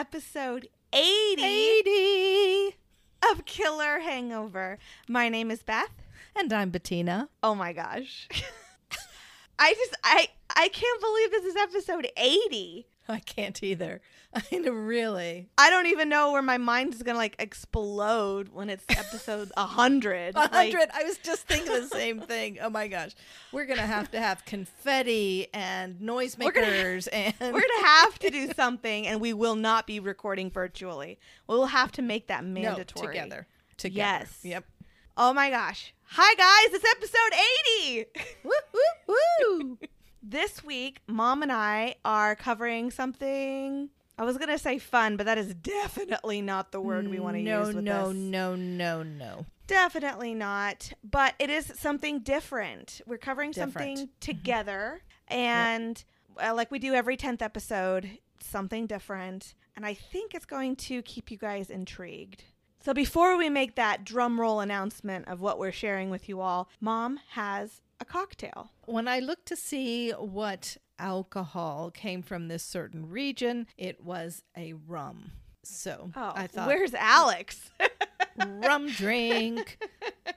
episode 80, 80. of Killer Hangover. My name is Beth. And I'm Bettina. Oh my gosh. I just I I can't believe this is episode 80. I can't either. I mean, really. I don't even know where my mind is going to like explode when it's episode 100. A Like, hundred. I was just thinking the same thing. Oh my gosh. We're going to have to have confetti and We're gonna- noisemakers and. we're going to have to do something and we will not be recording virtually. We'll have to make that No, mandatory. together. Together. Yes. Yep. Oh my gosh. Hi guys, it's episode 80. Woo, woo, woo. This week, mom and I are covering something. I was going to say fun, but that is definitely not the word we want to no, use with no, this. no, no, no. No. Definitely not. But it is something different. We're covering Different. something together. And uh, like we do every 10th episode, something different. And I think it's going to keep you guys intrigued. So before we make that drum roll announcement of what we're sharing with you all, mom has a cocktail. When I looked to see what alcohol came from this certain region, it was a rum. So Oh, I thought, where's Alex? rum drink.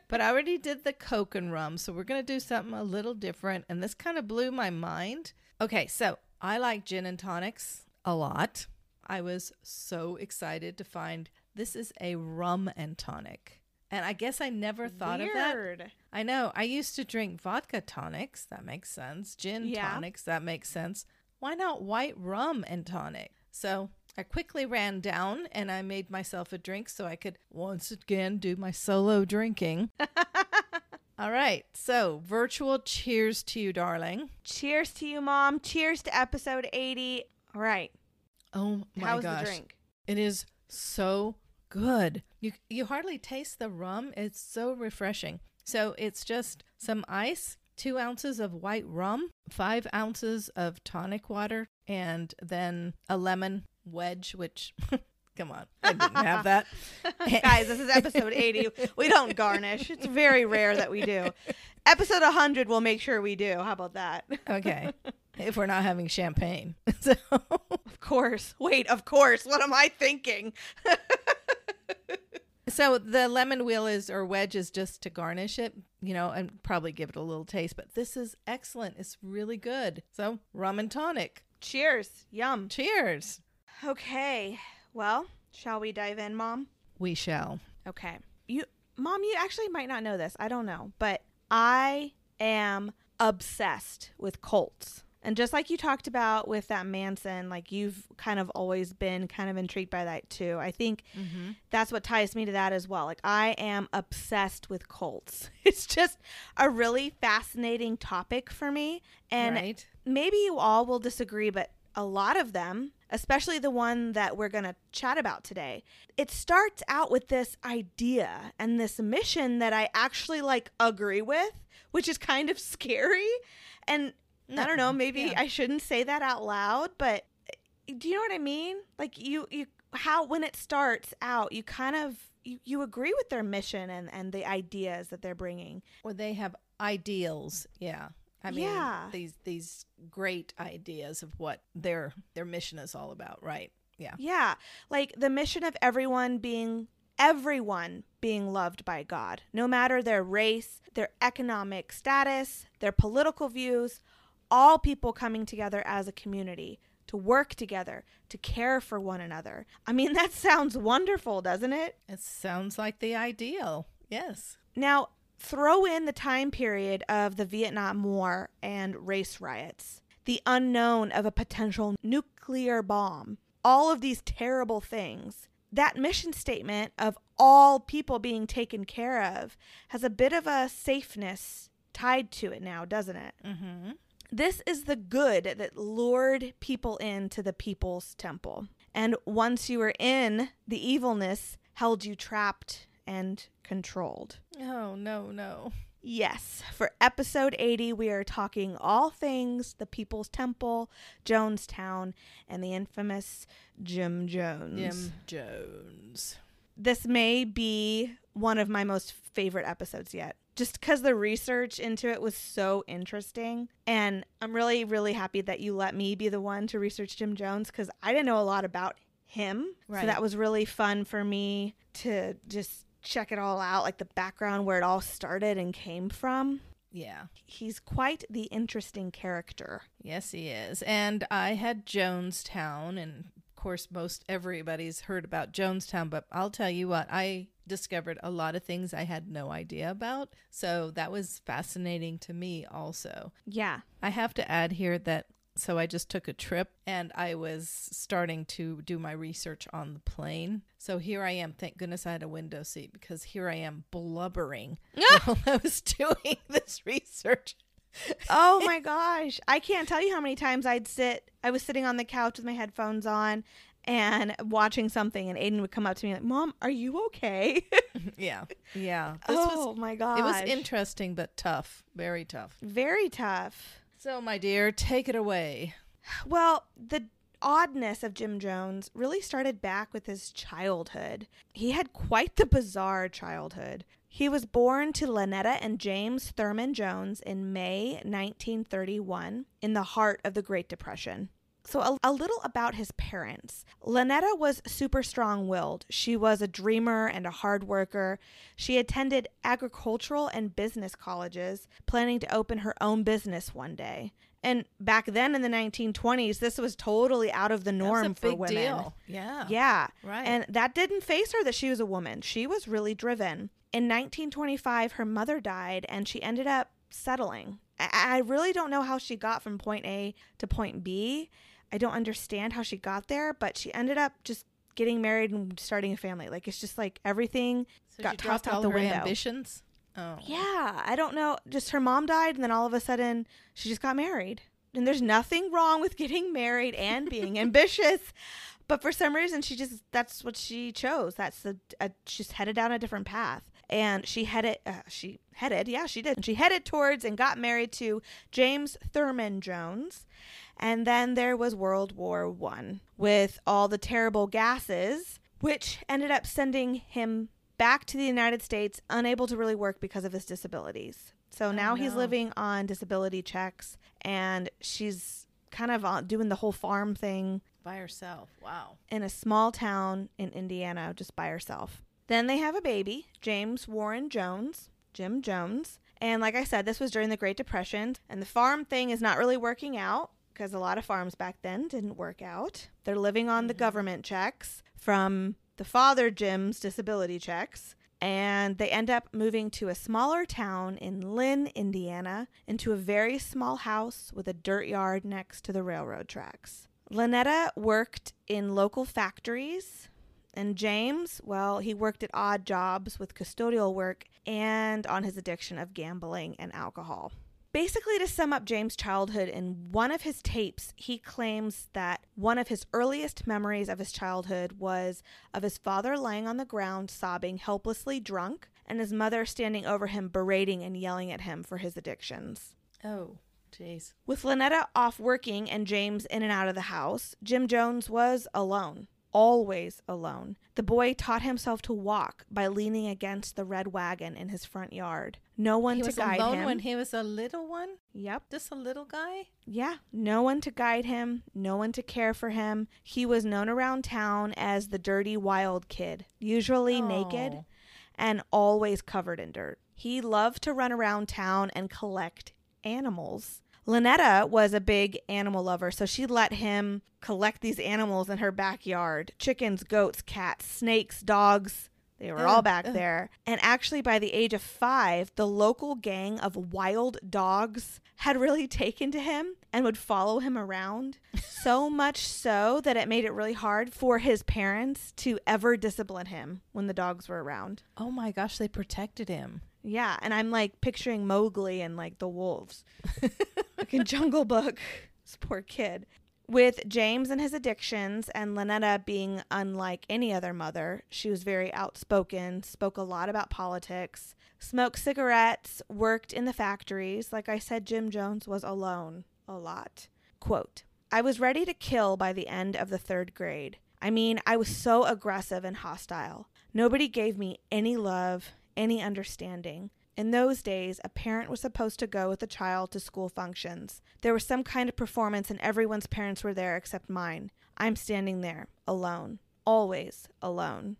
But I already did the Coke and rum, so we're going to do something a little different. And this kind of blew my mind. Okay, so I like gin and tonics a lot. I was so excited to find this is a rum and tonic. And I guess I never thought of that. I know. I used to drink vodka tonics. That makes sense. Gin Yeah. tonics. That makes sense. Why not white rum and tonic? So I quickly ran down and I made myself a drink so I could once again do my solo drinking. All right. So virtual cheers to you, darling. Cheers to you, mom. Cheers to episode 80. All right. Oh my How's gosh. the drink? It is so good. You you hardly taste the rum. It's so refreshing. So it's just some ice, two ounces of white rum, five ounces of tonic water, and then a lemon wedge. Which, come on, I didn't have that. Guys, this is episode 80. We don't garnish. It's very rare that we do. Episode 100, we'll make sure we do. How about that? okay, if we're not having champagne, so Of course. Wait, of course. What am I thinking? So the lemon wheel is or wedge is just to garnish it, you know, and probably give it a little taste. But this is excellent. It's really good. So rum and tonic. Cheers. Yum. Cheers. Okay. Well, shall we dive in, mom? We shall. Okay. You Mom, you actually might not know this. I don't know, but I am obsessed with cults. And just like you talked about with that Manson, like you've kind of always been kind of intrigued by that too. I think mm-hmm. that's what ties me to that as well. Like I am obsessed with cults. It's just a really fascinating topic for me. And right. maybe you all will disagree, but a lot of them, especially the one that we're going to chat about today, it starts out with this idea and this mission that I actually like agree with, which is kind of scary. And I don't know, maybe yeah. I shouldn't say that out loud, but eh, do you know what I mean? Like you you how when it starts out, you kind of you, you agree with their mission and and the ideas that they're bringing. Or they have ideals. Yeah. I mean, Yeah. these these great ideas of what their their mission is all about, right? Yeah. Yeah. Like the mission of everyone being everyone being loved by God, no matter their race, their economic status, their political views, all people coming together as a community to work together, to care for one another. I mean, that sounds wonderful, doesn't it? It sounds like the ideal. Yes. Now, throw in the time period of the Vietnam War and race riots, the unknown of a potential nuclear bomb, all of these terrible things. that mission statement of all people being taken care of has a bit of a safeness tied to it now, doesn't it? Mm-hmm. This is the good that lured people into the people's temple. And once you were in, the evilness held you trapped and controlled. Oh, no, no. Yes, for episode 80, we are talking all things the People's Temple, Jonestown, and the infamous Jim Jones. Jim Jones. This may be one of my most favorite episodes yet, just because the research into it was so interesting. And I'm really, really happy that you let me be the one to research Jim Jones because I didn't know a lot about him. Right. So that was really fun for me to just check it all out, like the background where it all started and came from. Yeah. He's quite the interesting character. Yes, he is. And I had Jonestown, and course, most everybody's heard about Jonestown, but I'll tell you what, I discovered a lot of things I had no idea about. So that was fascinating to me, also. Yeah. I have to add here that so I just took a trip and I was starting to do my research on the plane. So here I am. Thank goodness I had a window seat because here I am blubbering ah! while I was doing this research. Oh my gosh. I can't tell you how many times I'd sit, I was sitting on the couch with my headphones on and watching something, and Aiden would come up to me like, Mom, are you okay? Yeah. Yeah. This oh was my gosh. it was interesting but tough. Very tough. very tough. So my dear, take it away. Well, the oddness of Jim Jones really started back with his childhood. He had quite the bizarre childhood. He was born to Lynetta and James Thurman Jones in May 1931 in the heart of the Great Depression. So, a, a little about his parents. Lynetta was super strong willed. She was a dreamer and a hard worker. She attended agricultural and business colleges, planning to open her own business one day. And back then in the 1920s, this was totally out of the norm for women. deal. Yeah. Yeah. Right. And that didn't face her that she was a woman. She was really driven. In 1925, her mother died and she ended up settling. I, I really don't know how she got from point A to point B. I don't understand how she got there, but she ended up just getting married and starting a family. Like it's just like everything so got tossed out the window. ambitions. Oh. Yeah, I don't know. Just her mom died, and then all of a sudden she just got married. And there's nothing wrong with getting married and being ambitious, but for some reason she just that's what she chose. That's the uh, she's headed down a different path, and she headed uh, she headed yeah she did. She headed towards and got married to James Thurman Jones, and then there was World War One with all the terrible gases, which ended up sending him back to the United States, unable to really work because of his disabilities. So now he's no. living on disability checks, and she's kind of uh, doing the whole farm thing By herself. Wow. in a small town in Indiana just by herself. Then they have a baby, James Warren Jones, Jim Jones. And like I said, this was during the Great Depression, and the farm thing is not really working out because a lot of farms back then didn't work out. They're living on the mm-hmm. government checks from the father Jim's disability checks. And they end up moving to a smaller town in Lynn, Indiana, into a very small house with a dirt yard next to the railroad tracks. Lynetta worked in local factories, and James, well, he worked at odd jobs with custodial work and on his addiction of gambling and alcohol. Basically, to sum up James' childhood, in one of his tapes, he claims that one of his earliest memories of his childhood was of his father lying on the ground, sobbing, helplessly drunk, and his mother standing over him, berating and yelling at him for his addictions. Oh, jeez. With Lynetta off working and James in and out of the house, Jim Jones was alone. Always alone. The boy taught himself to walk by leaning against the red wagon in his front yard. No one He to was guide alone him. when he was a little one? yep. Just a little guy? Yeah. No one to guide him, no one to care for him. He was known around town as the dirty wild kid, usually naked Oh. and always covered in dirt. He loved to run around town and collect animals. Lynetta was a big animal lover, so she let him collect these animals in her backyard chickens, goats, cats, snakes, dogs. They were all back ugh. there. And actually, by the age of five, the local gang of wild dogs had really taken to him. and would follow him around. so much so that it made it really hard for his parents to ever discipline him when the dogs were around. Oh my gosh, they protected him. Yeah, and I'm like picturing Mowgli and like the wolves. like in Jungle Book. This poor kid. With James and his addictions, and Lynetta being unlike any other mother, she was very outspoken, spoke a lot about politics, smoked cigarettes, worked in the factories. Like I said, Jim Jones was alone a lot. Quote I was ready to kill by the end of the third grade. I mean, I was so aggressive and hostile. Nobody gave me any love, any understanding. In those days, a parent was supposed to go with a child to school functions. There was some kind of performance, and everyone's parents were there except mine. I'm standing there, alone, always alone.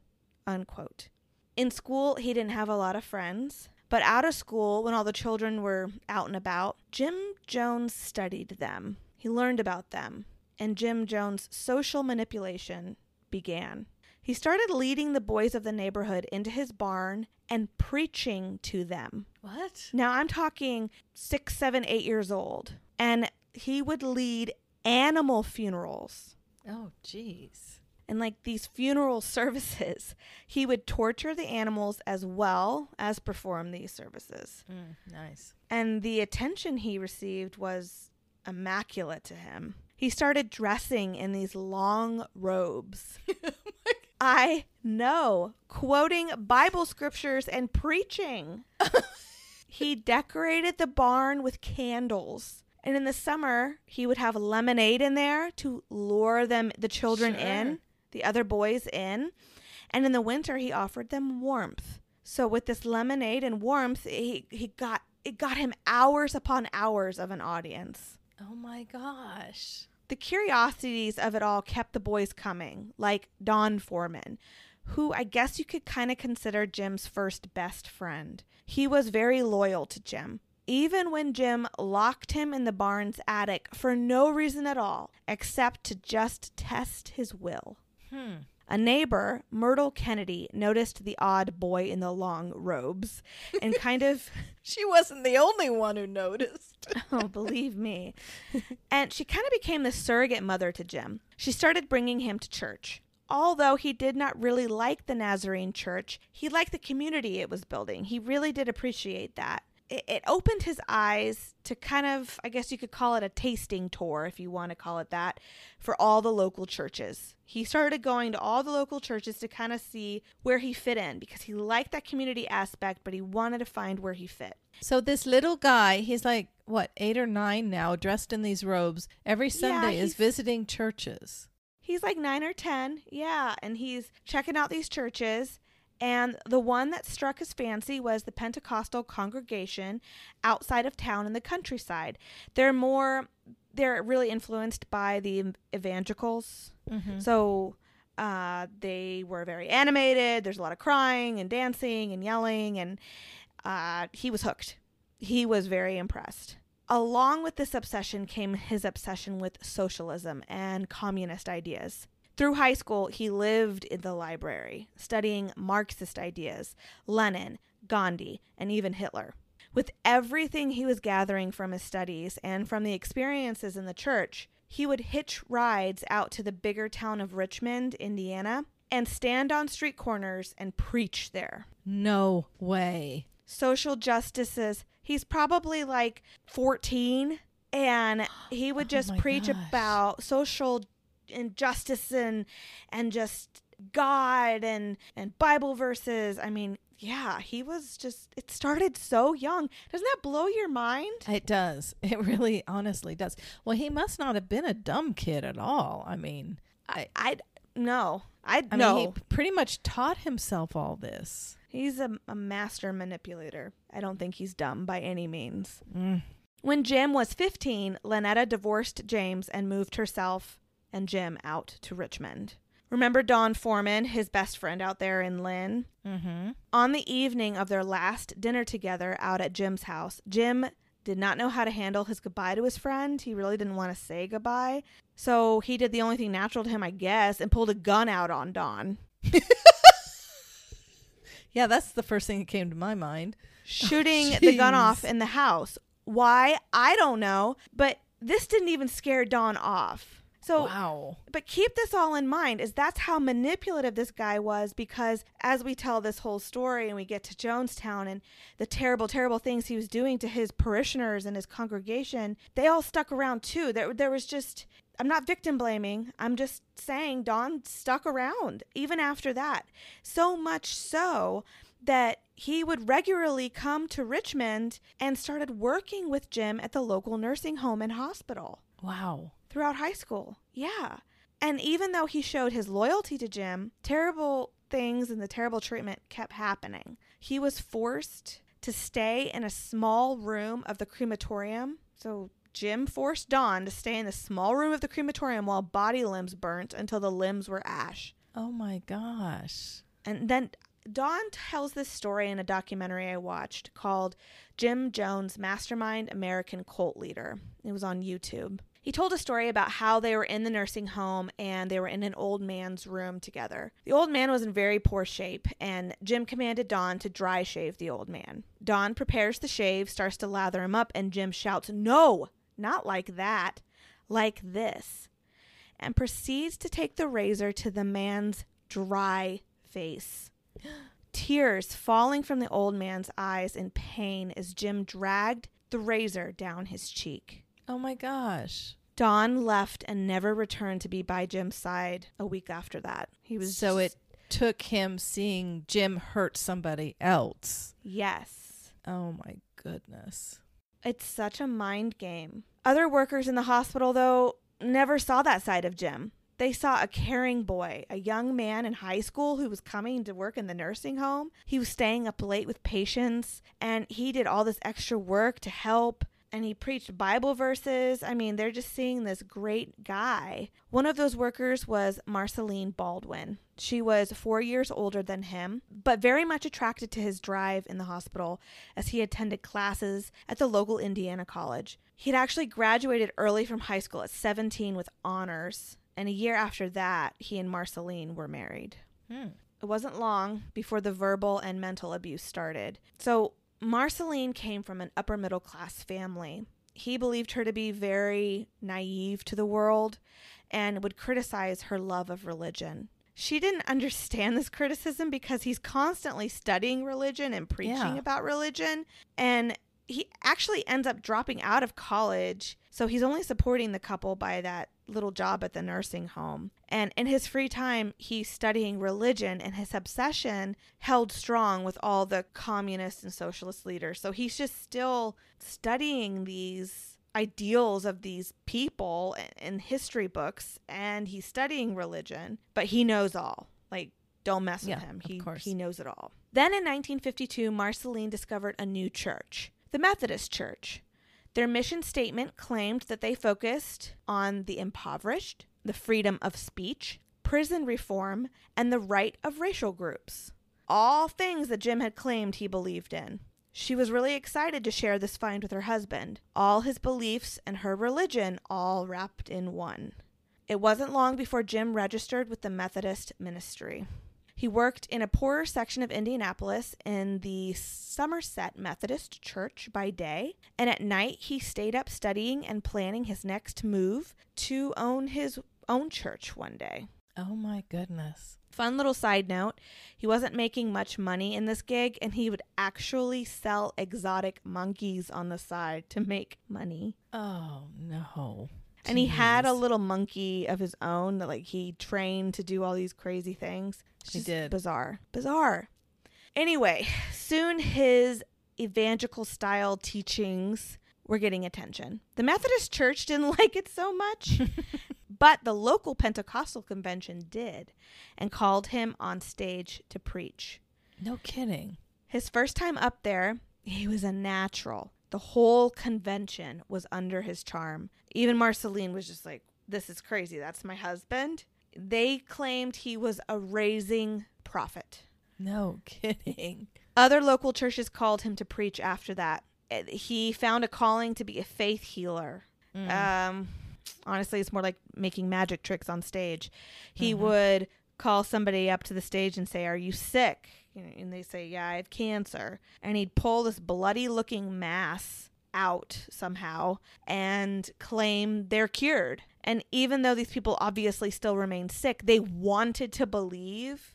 Unquote. In school, he didn't have a lot of friends, but out of school, when all the children were out and about, Jim Jones studied them. He learned about them, and Jim Jones' social manipulation began. He started leading the boys of the neighborhood into his barn and preaching to them. What? Now I'm talking six, seven, eight years old. And he would lead animal funerals Oh, jeez. and like these funeral services. He would torture the animals as well as perform these services. Mm, nice. And the attention he received was immaculate to him. He started dressing in these long robes. I know, quoting Bible scriptures and preaching. he decorated the barn with candles. And in the summer, he would have lemonade in there to lure them the children Sure. in, the other boys in. And in the winter, he offered them warmth. So with this lemonade and warmth, he, he got it got him hours upon hours of an audience. Oh my gosh. The curiosities of it all kept the boys coming, like Don Foreman, who I guess you could kind of consider Jim's first best friend. He was very loyal to Jim, even when Jim locked him in the barn's attic for no reason at all, except to just test his will. Hmm. A neighbor, Myrtle Kennedy, noticed the odd boy in the long robes and kind of She wasn't the only one who noticed. Oh, believe me. and she kind of became the surrogate mother to Jim. She started bringing him to church. Although he did not really like the Nazarene church, he liked the community it was building. He really did appreciate that. It, it opened his eyes to kind of, I guess you could call it a tasting tour, if you want to call it that, for all the local churches. He started going to all the local churches to kind of see where he fit in because he liked that community aspect, but he wanted to find where he fit. So this little guy, he's like what, eight or nine now, dressed in these robes, every Sunday is visiting churches. He's like nine or 10. Yeah. And he's checking out these churches. And the one that struck his fancy was the Pentecostal congregation outside of town in the countryside. They're more, they're really influenced by the evangelicals. Mm-hmm. So uh, they were very animated. There's a lot of crying and dancing and yelling. And uh, he was hooked. He was very impressed. Along with this obsession came his obsession with socialism and communist ideas. Through high school, he lived in the library, studying Marxist ideas, Lenin, Gandhi, and even Hitler. With everything he was gathering from his studies and from the experiences in the church, he would hitch rides out to the bigger town of Richmond, Indiana, and stand on street corners and preach there No way. social justices. He's probably like 14 and he would Oh just my preach gosh. about social injustice and and just God and and Bible verses. I mean, yeah, he was just it started so young. Doesn't that blow your mind? It does. It really honestly does. Well, he must not have been a dumb kid at all. I mean, I, I no. I, I no. mean, he pretty much taught himself all this. He's a, a master manipulator. I don't think he's dumb by any means. Mm. When Jim was 15, Lynetta divorced James and moved herself and Jim out to Richmond. Remember Don Foreman, his best friend out there in Lynn? Mm-hmm. On the evening of their last dinner together out at Jim's house, Jim did not know how to handle his goodbye to his friend. He really didn't want to say goodbye. So he did the only thing natural to him, I guess, and pulled a gun out on Don, Yeah, that's the first thing that came to my mind. shooting the gun off in the house. Why? I don't know. But this didn't even scare Don off. So wow. but keep this all in mind is that's how manipulative this guy was because as we tell this whole story and we get to Jonestown and the terrible terrible things he was doing to his parishioners and his congregation they all stuck around too there there was just I'm not victim blaming I'm just saying Don stuck around even after that so much so that he would regularly come to Richmond and started working with Jim at the local nursing home and hospital Wow. Throughout high school. Yeah. And even though he showed his loyalty to Jim, terrible things and the terrible treatment kept happening. He was forced to stay in a small room of the crematorium. So Jim forced Don to stay in the small room of the crematorium while body limbs burnt until the limbs were ash. Oh my gosh. And then Don tells this story in a documentary I watched called Jim Jones Mastermind American Cult Leader. It was on YouTube. He told a story about how they were in the nursing home and they were in an old man's room together. The old man was in very poor shape, and Jim commanded Don to dry shave the old man. Don prepares the shave, starts to lather him up, and Jim shouts, No, not like that, like this, and proceeds to take the razor to the man's dry face. Tears falling from the old man's eyes in pain as Jim dragged the razor down his cheek. Oh my gosh. Don left and never returned to be by Jim's side a week after that. He was So just- it took him seeing Jim hurt somebody else. yes. Oh my goodness. It's such a mind game. Other workers in the hospital though never saw that side of Jim. They saw a caring boy, a young man in high school who was coming to work in the nursing home. He was staying up late with patients and he did all this extra work to help and he preached Bible verses. I mean, they're just seeing this great guy. One of those workers was Marceline Baldwin. She was four years older than him, but very much attracted to his drive in the hospital as he attended classes at the local Indiana college. He had actually graduated early from high school at 17 with honors, and a year after that, he and Marceline were married. Hmm. It wasn't long before the verbal and mental abuse started. So, Marceline came from an upper middle class family. He believed her to be very naive to the world and would criticize her love of religion. She didn't understand this criticism because he's constantly studying religion and preaching Yeah. about religion. And he actually ends up dropping out of college. So he's only supporting the couple by that little job at the nursing home. And in his free time, he's studying religion, and his obsession held strong with all the communist and socialist leaders. So he's just still studying these ideals of these people in history books, and he's studying religion, but he knows all. Like, don't mess Yeah, with him. He, he knows it all. Then in 1952, Marceline discovered a new church, the Methodist Church. Their mission statement claimed that they focused on the impoverished, the freedom of speech, prison reform, and the right of racial groups. All things that Jim had claimed he believed in. She was really excited to share this find with her husband. All his beliefs and her religion all wrapped in one. It wasn't long before Jim registered with the Methodist ministry. He worked in a poorer section of Indianapolis in the Somerset Methodist Church by day, and at night he stayed up studying and planning his next move to own his own church one day. Oh my goodness. Fun little side note he wasn't making much money in this gig, and he would actually sell exotic monkeys on the side to make money. Oh no. And he had a little monkey of his own that like he trained to do all these crazy things. It's He did. Bizarre. Bizarre. Anyway, soon his evangelical style teachings were getting attention. The Methodist Church didn't like it so much, but the local Pentecostal convention did and called him on stage to preach. No kidding. His first time up there, he was a natural. The whole convention was under his charm. Even Marceline was just like, This is crazy. That's my husband. They claimed he was a raising prophet. No kidding. Other local churches called him to preach after that. He found a calling to be a faith healer. Um, honestly, it's more like making magic tricks on stage. He would call somebody up to the stage and say, "Are you sick?" You know, and they say, "Yeah, I have cancer." And he'd pull this bloody-looking mass out somehow and claim they're cured. And even though these people obviously still remain sick, they wanted to believe.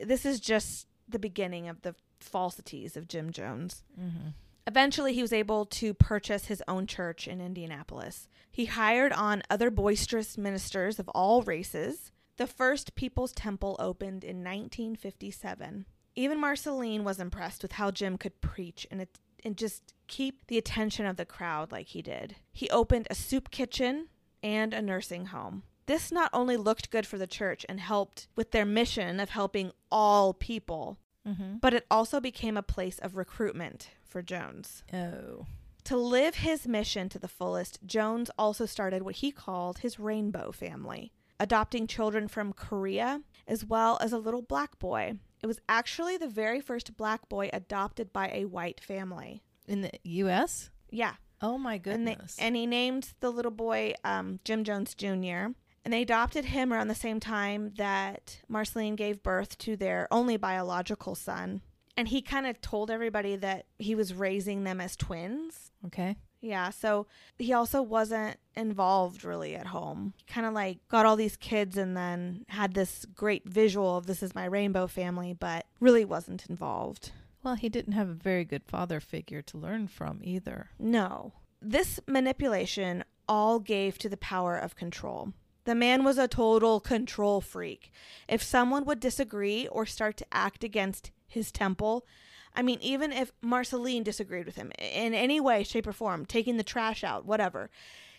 This is just the beginning of the falsities of Jim Jones. Mm-hmm. Eventually, he was able to purchase his own church in Indianapolis. He hired on other boisterous ministers of all races. The first People's Temple opened in 1957. Even Marceline was impressed with how Jim could preach and, it, and just keep the attention of the crowd like he did. He opened a soup kitchen and a nursing home. This not only looked good for the church and helped with their mission of helping all people, Mm-hmm. but it also became a place of recruitment for Jones. Oh. To live his mission to the fullest, Jones also started what he called his rainbow family, adopting children from Korea as well as a little black boy. It was actually the very first black boy adopted by a white family. In the U.S. Yeah. Oh my And, they, goodness. and he named the little boy um, Jim Jones Jr. And they adopted him around the same time that Marceline gave birth to their only biological son. And he kind of told everybody that he was raising them as twins. okay. Yeah, so he also wasn't involved really at home. He kind of like got all these kids and then had this great visual of this is my rainbow family, but really wasn't involved. Well, he didn't have a very good father figure to learn from either. No. This manipulation all gave to the power of control. The man was a total control freak. If someone would disagree or start to act against his temple, I mean, even if Marceline disagreed with him in any way, shape, or form, taking the trash out, whatever,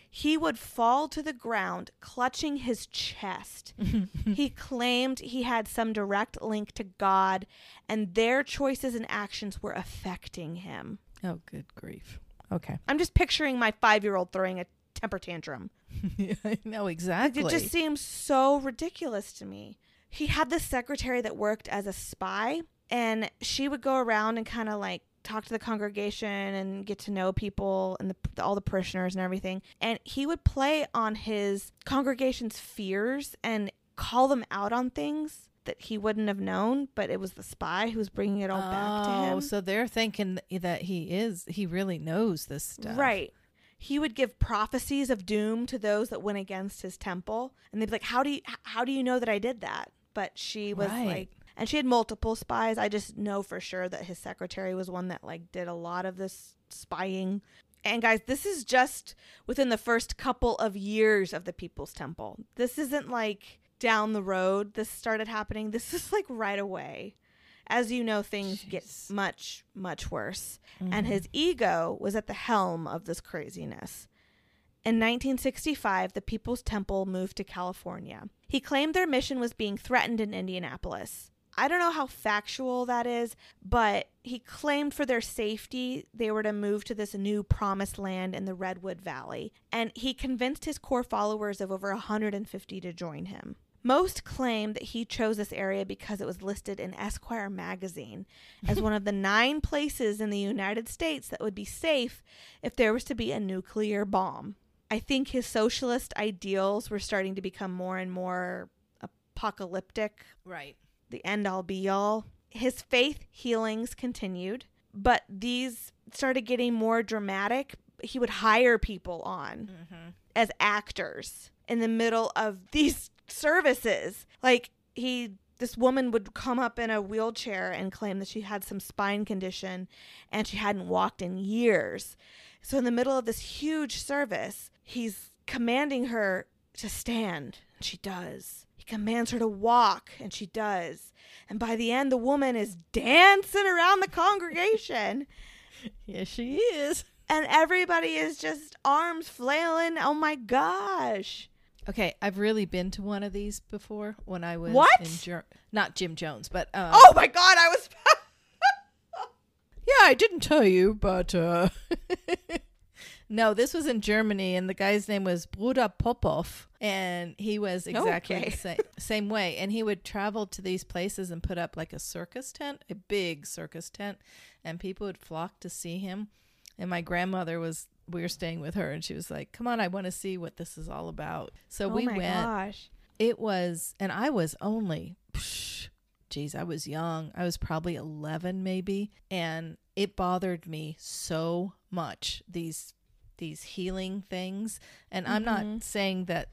he would fall to the ground, clutching his chest. he claimed he had some direct link to God, and their choices and actions were affecting him. Oh, good grief. Okay. I'm just picturing my five year old throwing a temper tantrum. I know exactly. It just seems so ridiculous to me. He had this secretary that worked as a spy, and she would go around and kind of like talk to the congregation and get to know people and the, all the parishioners and everything. And he would play on his congregation's fears and call them out on things that he wouldn't have known, but it was the spy who was bringing it all back to oh, him. Oh, so they're thinking that he is, he really knows this stuff. Right. He would give prophecies of doom to those that went against his temple, and they'd be like, "How do you, how do you know that I did that?" But she was Right. like, and she had multiple spies. I just know for sure that his secretary was one that like did a lot of this spying. And guys, this is just within the first couple of years of the People's Temple. This isn't like down the road this started happening. This is like right away. As you know, things get much, much worse. Mm-hmm. And his ego was at the helm of this craziness. In 1965, the People's Temple moved to California. He claimed their mission was being threatened in Indianapolis. I don't know how factual that is, but he claimed for their safety they were to move to this new promised land in the Redwood Valley, and he convinced his core followers of over 150 to join him. Most claim that he chose this area because it was listed in Esquire magazine as one of the nine places in the United States that would be safe if there was to be a nuclear bomb. I think his socialist ideals were starting to become more and more apocalyptic Right. The end all be all. His faith healings continued, but these started getting more dramatic. He would hire people on mm-hmm. as actors in the middle of these services. Like he this woman would come up in a wheelchair and claim that she had some spine condition and she hadn't walked in years. So in the middle of this huge service, he's commanding her to stand. And she does. He commands her to walk, and she does. And by the end, the woman is dancing around the congregation, Yes, she is. and everybody is just arms flailing. Oh my gosh. Okay, I've really been to one of these before when I was What? Ger- not Jim Jones, but um, Oh my god, I was. yeah, I didn't tell you, but uh No, this was in Germany and the guy's name was Bruder Popov and he was exactly Okay. the same, same way and he would travel to these places and put up like a circus tent, a big circus tent and people would flock to see him. And my grandmother was we were staying with her and she was like, "Come on, I want to see what this is all about." So oh we my went gosh. it was, and I was only psh, geez, I was young. I was probably 11 maybe, and it bothered me so much these these healing things. And I'm Mm-hmm. not saying that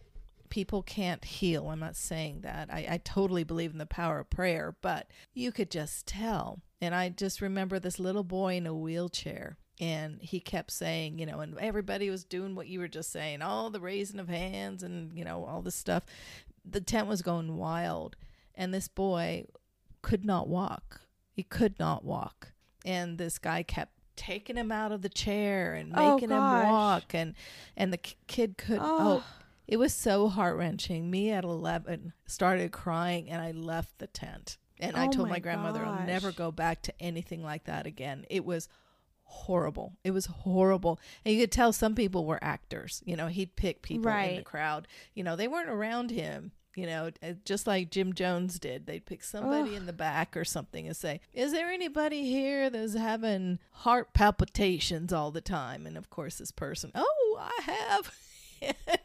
people can't heal. I'm not saying that. I, I totally believe in the power of prayer, but you could just tell. And I just remember this little boy in a wheelchair. And he kept saying, you know, and everybody was doing what you were just saying, all the raising of hands and, you know, all this stuff. The tent was going wild. And this boy could not walk. He could not walk. And this guy kept taking him out of the chair and Oh, making him walk and and the k- kid could oh Oh. it was so heart wrenching. Me at 11 started crying and I left the tent. And I Oh told my my grandmother, I'll never go back to anything like that again. It was horrible. It was horrible. And you could tell some people were actors. You know, he'd pick people in the crowd. You know, they weren't around him. You know, uh, just like Jim Jones did. They'd pick somebody in the back or something and say, Is there anybody here that's having heart palpitations all the time? And of course, this person, Oh, I have.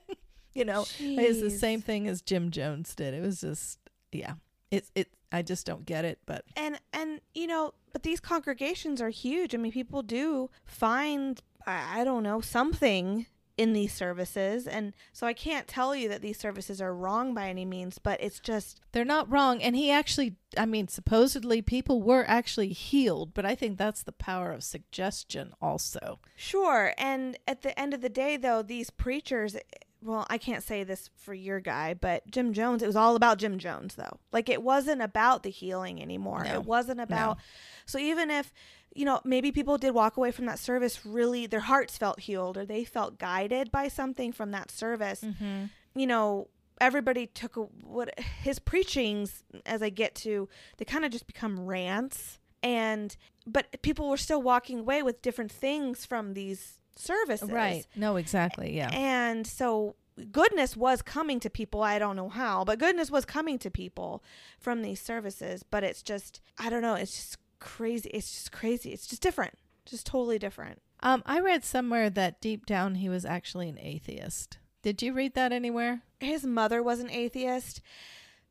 you know, it's the same thing as Jim Jones did. It was just, yeah. It's, it, I just don't get it. But and and you know but these congregations are huge i mean people do find i, I don't know something in these services and so i can't tell you that these services are wrong by any means but it's just They're not wrong. And he actually, I mean, supposedly people were actually healed, but I think that's the power of suggestion also. sure and at the end of the day though these preachers well i can't say this for your guy but jim jones it was all about jim jones though like it wasn't about the healing anymore No. it wasn't about so even if you know maybe people did walk away from that service really their hearts felt healed or they felt guided by something from that service mm-hmm. you know everybody took a, what his preachings as i get to they kind of just become rants and but people were still walking away with different things from these services Right. No, exactly. Yeah. and so goodness was coming to people. I don't know how, but goodness was coming to people from these services. But it's just, I don't know. It's just crazy. It's just crazy. It's just different. Just totally different. Um, I read somewhere that deep down he was actually an atheist. Did you read that anywhere? His mother was an atheist.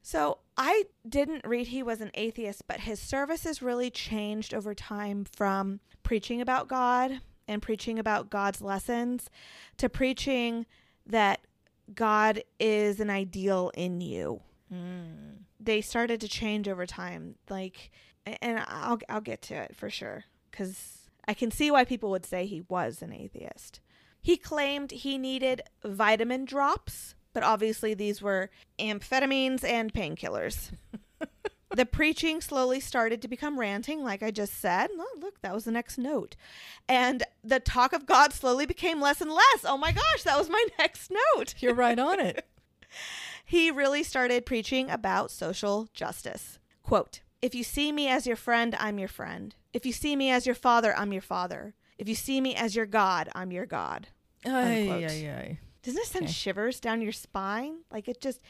So I didn't read he was an atheist, but his services really changed over time from preaching about God and preaching about God's lessons to preaching that God is an ideal in you. They started to change over time, like, and I'll I'll get to it for sure because I can see why people would say he was an atheist. He claimed he needed vitamin drops, but obviously these were amphetamines and painkillers. the preaching slowly started to become ranting, like I just said. Oh, look, that was the next note. And the talk of God slowly became less and less. Oh my gosh, that was my next note. You're right on it. He really started preaching about social justice. Quote If you see me as your friend, I'm your friend. If you see me as your father, I'm your father. If you see me as your God, I'm your God. Ay, Unquote. ay, ay. Doesn't it send Okay. shivers down your spine? Like it just,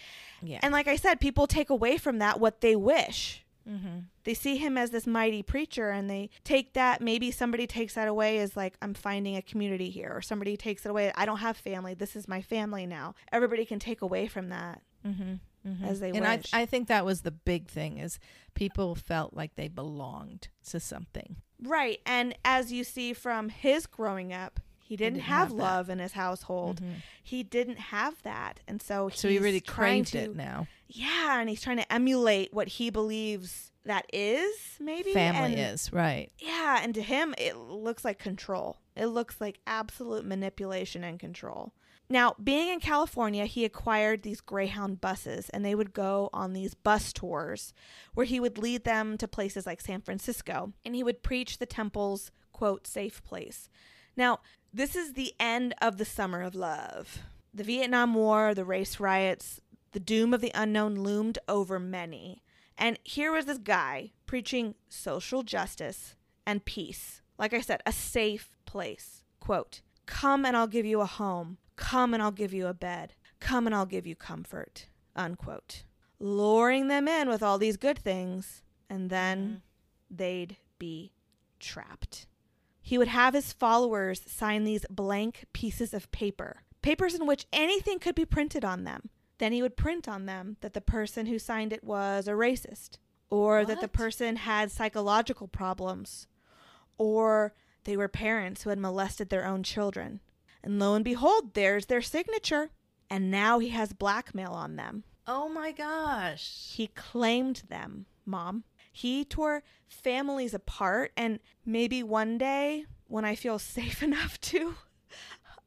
Yeah. and like I said, people take away from that what they wish. mm-hmm. They see him as this mighty preacher and they take that. Maybe somebody takes that away as like, I'm finding a community here, or somebody takes it away. I don't have family. This is my family now. Everybody can take away from that Mm-hmm. Mm-hmm. as they and wish. I, I think that was the big thing is people felt like they belonged to something. Right. And as you see from his growing up, he didn't, didn't have, have love in his household. He didn't have that. And so So he really craved to, it now. Yeah, and he's trying to emulate what he believes that is, maybe. Family and, is, right. Yeah, and to him it looks like control. It looks like absolute manipulation and control. Now, being in California, he acquired these Greyhound buses, and they would go on these bus tours where he would lead them to places like San Francisco, and he would preach the temple's, quote, safe place. Now, this is the end of the summer of love. The Vietnam War, the race riots, the doom of the unknown loomed over many. And here was this guy preaching social justice and peace. Like I said, a safe place. Quote, Come and I'll give you a home. Come and I'll give you a bed. Come and I'll give you comfort. Unquote. Luring them in with all these good things, and then mm-hmm. they'd be trapped. He would have his followers sign these blank pieces of paper, papers in which anything could be printed on them. Then he would print on them that the person who signed it was a racist, or that the person had psychological problems, or they were parents who had molested their own children. And lo and behold, there's their signature. And now he has blackmail on them. Oh my gosh. He claimed them, mom. He tore families apart. And maybe one day, when I feel safe enough to,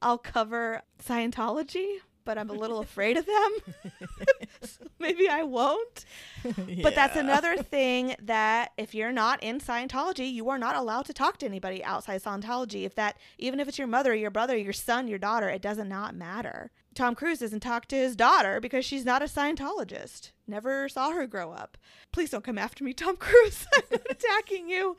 I'll cover Scientology, but I'm a little afraid of them. maybe I won't. But that's another thing that if you're not in Scientology, you are not allowed to talk to anybody outside Scientology. If that, even if it's your mother, your brother, your son, your daughter, it doesn't not matter. Tom Cruise doesn't talk to his daughter because she's not a Scientologist. Never saw her grow up. Please don't come after me, Tom Cruise. I'm not attacking you.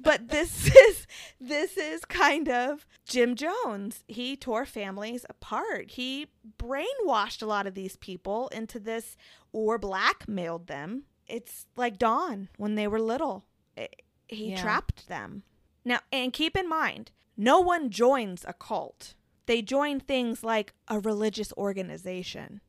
But this is this is kind of Jim Jones. He tore families apart. He brainwashed a lot of these people into this or blackmailed them. It's like Dawn when they were little. I- He Yeah. trapped them. Now, and keep in mind, no one joins a cult. They join things like a religious organization.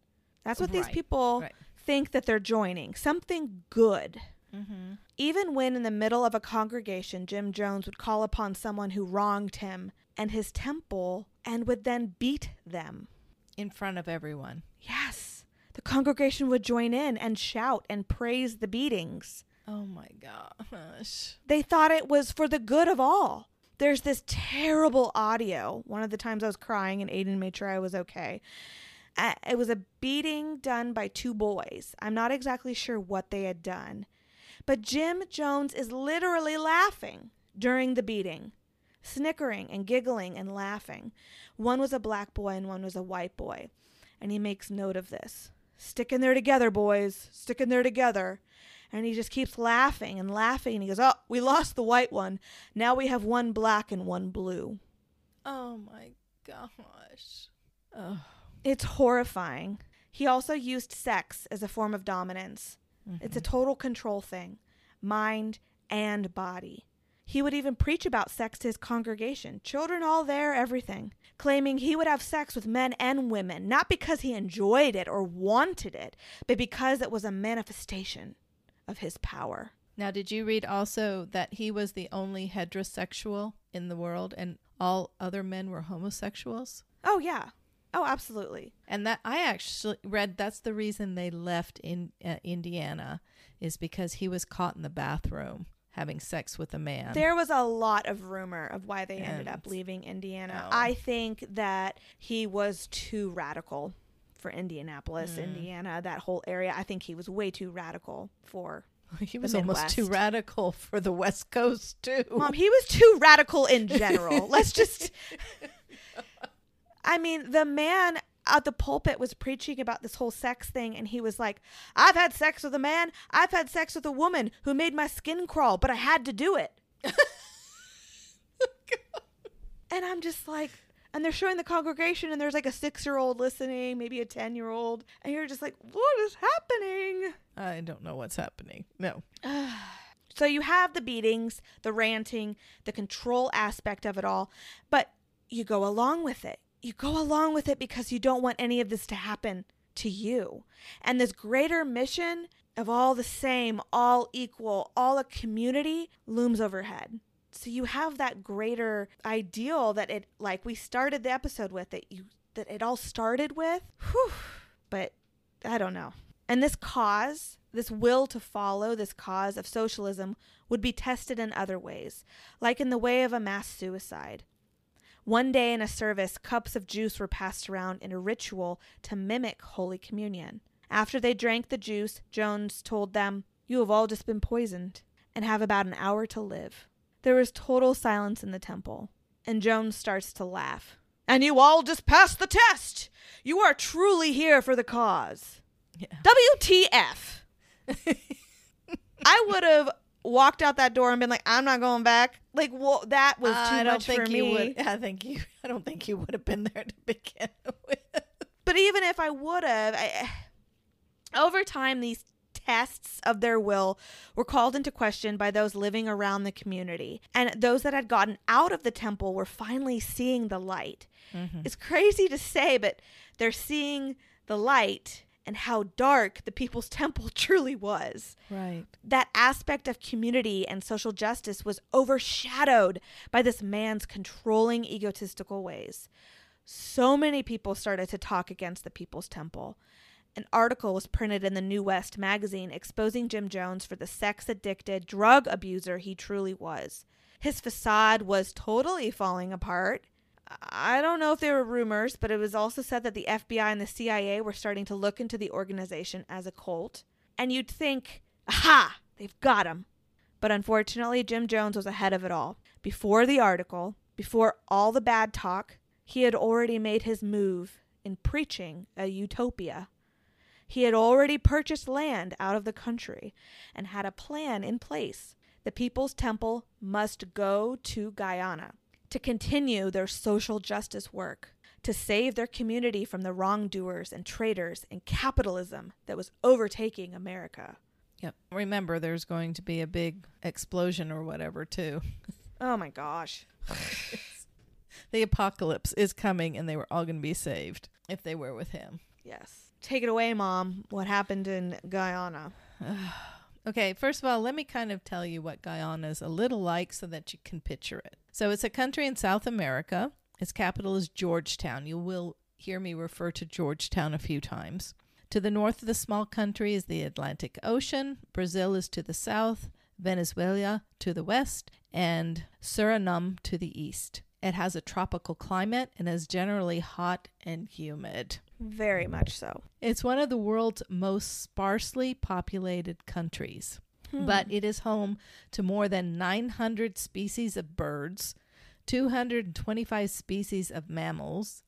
That's what these people right. think that they're joining. Something good. Mm-hmm. Even when in the middle of a congregation, Jim Jones would call upon someone who wronged him and his temple and would then beat them. In front of everyone. Yes, the congregation would join in and shout and praise the beatings. Oh my gosh. They thought it was for the good of all. There's this terrible audio. One of the times I was crying and Aiden made sure I was okay. Uh, it was a beating done by two boys. I'm not exactly sure what they had done. But Jim Jones is literally laughing during the beating, snickering and giggling and laughing. One was a black boy and one was a white boy. And he makes note of this. Stick in there together, boys. Stick in there together. And he just keeps laughing and laughing. And he goes, Oh, we lost the white one. Now we have one black and one blue. Oh my gosh. Oh. It's horrifying. He also used sex as a form of dominance. It's a mm-hmm. total control thing, mind and body. He would even preach about sex to his congregation, children all there, everything, claiming he would have sex with men and women, not because he enjoyed it or wanted it, but because it was a manifestation of his power. Now, did you read also that he was the only heterosexual in the world and all other men were homosexuals? Oh, yeah. Oh, absolutely. And that I actually read that's the reason they left in uh, Indiana is because he was caught in the bathroom having sex with a man. There was a lot of rumor of why they ended up leaving Indiana. Oh. I think that he was too radical for Indianapolis, Mm. Indiana, that whole area. I think he was way too radical for. he was almost too radical for the West Coast too. Mom, he was too radical in general. Let's just. I mean, the man at the pulpit was preaching about this whole sex thing, and he was like, I've had sex with a man, I've had sex with a woman who made my skin crawl, but I had to do it. And I'm just like, and they're showing the congregation, and there's like a six year old listening, maybe a 10 year old. And you're just like, what is happening? I don't know what's happening. No. So you have the beatings, the ranting, the control aspect of it all, but you go along with it. You go along with it because you don't want any of this to happen to you. And this greater mission of all the same, all equal, all a community looms overhead. So you have that greater ideal that it like we started the episode with that you that it all started with. Whew. But I don't know. And this cause, this will to follow this cause of socialism would be tested in other ways, like in the way of a mass suicide. One day in a service, cups of juice were passed around in a ritual to mimic Holy Communion. After they drank the juice, Jones told them, You have all just been poisoned and have about an hour to live. There was total silence in the temple, and Jones starts to laugh. And you all just passed the test! You are truly here for the cause. Yeah. WTF. I would have walked out that door and been like, I'm not going back. Like, well, that was too I don't much think for you me. would. I think you. I don't think you would have been there to begin with. But even if I would have, I, eh. over time, these tests of their will were called into question by those living around the community. And those that had gotten out of the temple were finally seeing the light. Mm-hmm. It's crazy to say, but they're seeing the light and how dark the People's Temple truly was. Right. That aspect of community and social justice was overshadowed by this man's controlling, egotistical ways. So many people started to talk against the People's Temple. An article was printed in the New West magazine exposing Jim Jones for the sex addicted drug abuser he truly was. His facade was totally falling apart. I don't know if there were rumors, but it was also said that the FBI and the CIA were starting to look into the organization as a cult. And you'd think, aha, they've got him. But unfortunately, Jim Jones was ahead of it all. Before the article, before all the bad talk, he had already made his move in preaching a utopia. He had already purchased land out of the country and had a plan in place. The People's Temple must go to Guyana to continue their social justice work, to save their community from the wrongdoers and traitors and capitalism that was overtaking America. Yep. Remember, there's going to be a big explosion or whatever, too. Oh my gosh. the apocalypse is coming, and they were all going to be saved if they were with him. Yes. Take it away, Mom. What happened in Guyana? Okay, first of all, let me kind of tell you what Guyana is a little like so that you can picture it. So it's a country in South America. Its capital is Georgetown. You will hear me refer to Georgetown a few times. To the north of the small country is the Atlantic Ocean. Brazil is to the south, Venezuela to the west, and Suriname to the east. It has a tropical climate and is generally hot and humid. Very much so. It's one of the world's most sparsely populated countries, hmm. but it is home to more than 900 species of birds, 225 species of mammals,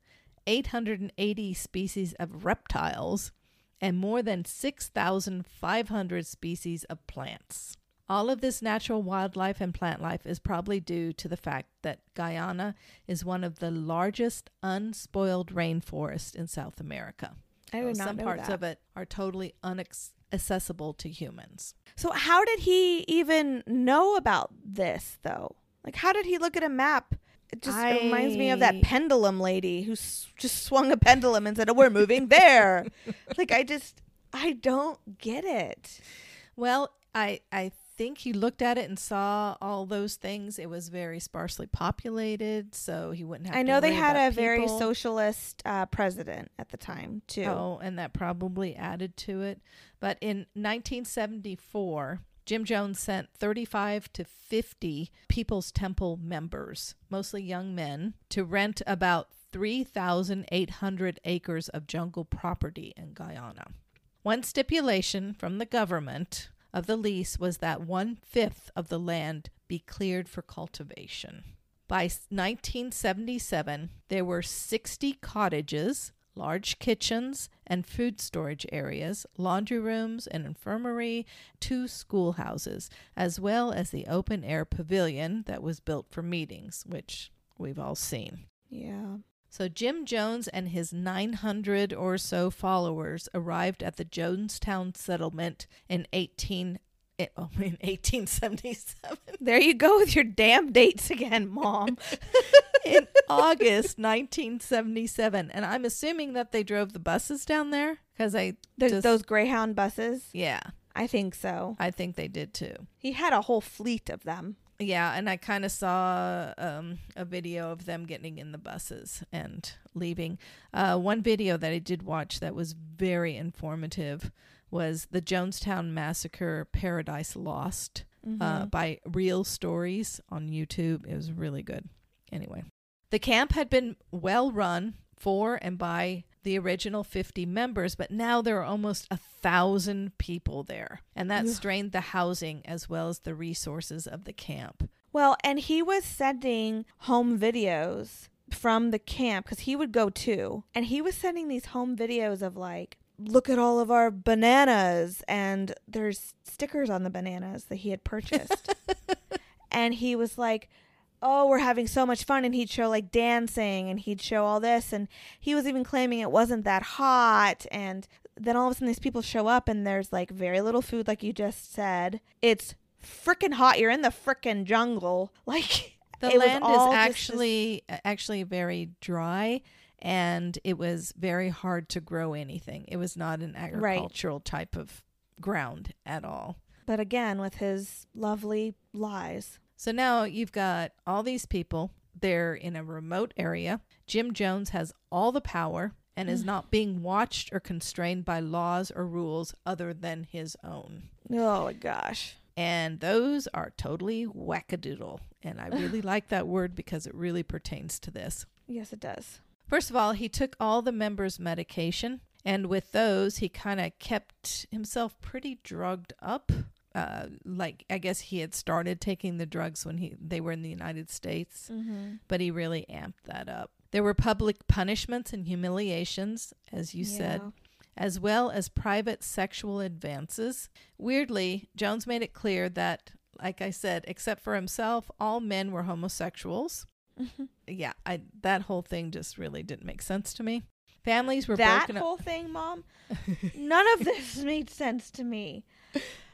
880 species of reptiles, and more than 6,500 species of plants. All of this natural wildlife and plant life is probably due to the fact that Guyana is one of the largest unspoiled rainforests in South America. I did not Some know parts that. of it are totally inaccessible to humans. So how did he even know about this though? Like how did he look at a map? It just it reminds me of that pendulum lady who s- just swung a pendulum and said, "Oh, we're moving there." like I just I don't get it. Well, I I think he looked at it and saw all those things. It was very sparsely populated, so he wouldn't have. I to know they had a very socialist uh, president at the time too. Oh, and that probably added to it. But in 1974, Jim Jones sent 35 to 50 People's Temple members, mostly young men, to rent about 3,800 acres of jungle property in Guyana. One stipulation from the government of the lease was that one fifth of the land be cleared for cultivation. By 1977, there were 60 cottages, large kitchens, and food storage areas, laundry rooms, an infirmary, two schoolhouses, as well as the open air pavilion that was built for meetings, which we've all seen. Yeah. So Jim Jones and his 900 or so followers arrived at the Jonestown settlement in 18 eh, oh, in 1877 There you go with your damn dates again, mom. in August 1977 and I'm assuming that they drove the buses down there cuz I just- those Greyhound buses. yeah, I think so. I think they did too. He had a whole fleet of them. Yeah, and I kind of saw um, a video of them getting in the buses and leaving. Uh, one video that I did watch that was very informative was the Jonestown Massacre Paradise Lost uh, by Real Stories on YouTube. It was really good. Anyway, the camp had been well run for and by the original 50 members, but now there are almost a thousand people there. And that strained the housing as well as the resources of the camp. Well, and he was sending home videos from the camp because he would go too. And he was sending these home videos of like, look at all of our bananas. And there's stickers on the bananas that he had purchased. and he was like, oh, we're having so much fun. And he'd show like dancing and he'd show all this. And he was even claiming it wasn't that hot. And then all of a sudden, these people show up and there's like very little food, like you just said. It's freaking hot. You're in the freaking jungle. Like, The land is just this- actually actually very dry and it was very hard to grow anything. It was not an agricultural type of ground at all. But again, with his lovely lies. So now you've got all these people. They're in a remote area. Jim Jones has all the power and is mm. not being watched or constrained by laws or rules other than his own. Oh my gosh. And those are totally wackadoodle. And I really like that word because it really pertains to this. Yes, it does. First of all, he took all the members' medication, and with those, he kind of kept himself pretty drugged up. Uh, like I guess he had started taking the drugs when he they were in the United States, Mm-hmm. but he really amped that up. There were public punishments and humiliations, as you said, as well as private sexual advances. Weirdly, Jones made it clear that, like I said, except for himself, all men were homosexuals. Yeah, I that whole thing just really didn't make sense to me. Families were that broken whole thing, Mom. None of this made sense to me.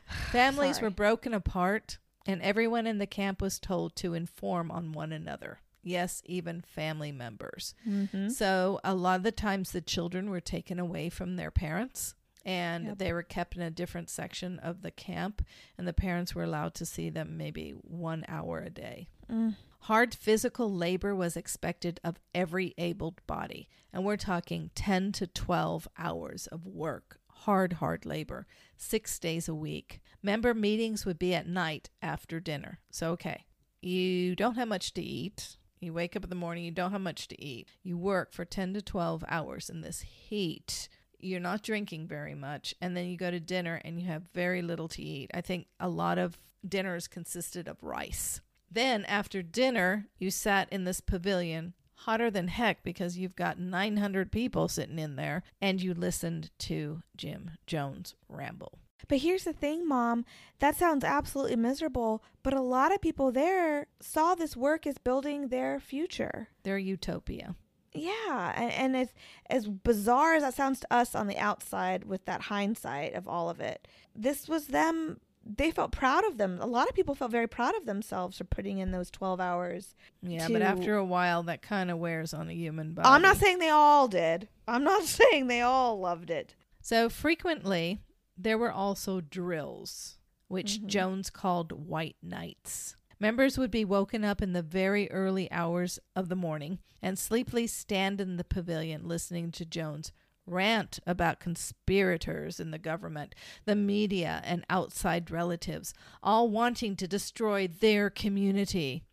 Families were broken apart, and everyone in the camp was told to inform on one another. Yes, even family members. Mm-hmm. So a lot of the times the children were taken away from their parents and Yep. they were kept in a different section of the camp and the parents were allowed to see them maybe 1 hour a day. Mm. Hard physical labor was expected of every abled body, and we're talking 10 to 12 hours of work. Hard, hard labor, six days a week. Member meetings would be at night after dinner. So, okay, you don't have much to eat. You wake up in the morning, you don't have much to eat. You work for 10 to 12 hours in this heat. You're not drinking very much. And then you go to dinner and you have very little to eat. I think a lot of dinners consisted of rice. Then after dinner, you sat in this pavilion, hotter than heck because you've got 900 people sitting in there, and you listened to Jim Jones ramble. But here's the thing, Mom. That sounds absolutely miserable, but a lot of people there saw this work as building their future. Their utopia. Yeah, and, and as as bizarre as that sounds to us on the outside with that hindsight of all of it, this was them. They felt proud of them. A lot of people felt very proud of themselves for putting in those twelve hours. Yeah, to- but after a while, that kind of wears on a human body. I'm not saying they all did. I'm not saying they all loved it. So frequently, there were also drills, which Mhm. Jones called white nights. Members would be woken up in the very early hours of the morning and sleepily stand in the pavilion listening to Jones rant about conspirators in the government, the media, and outside relatives, all wanting to destroy their community.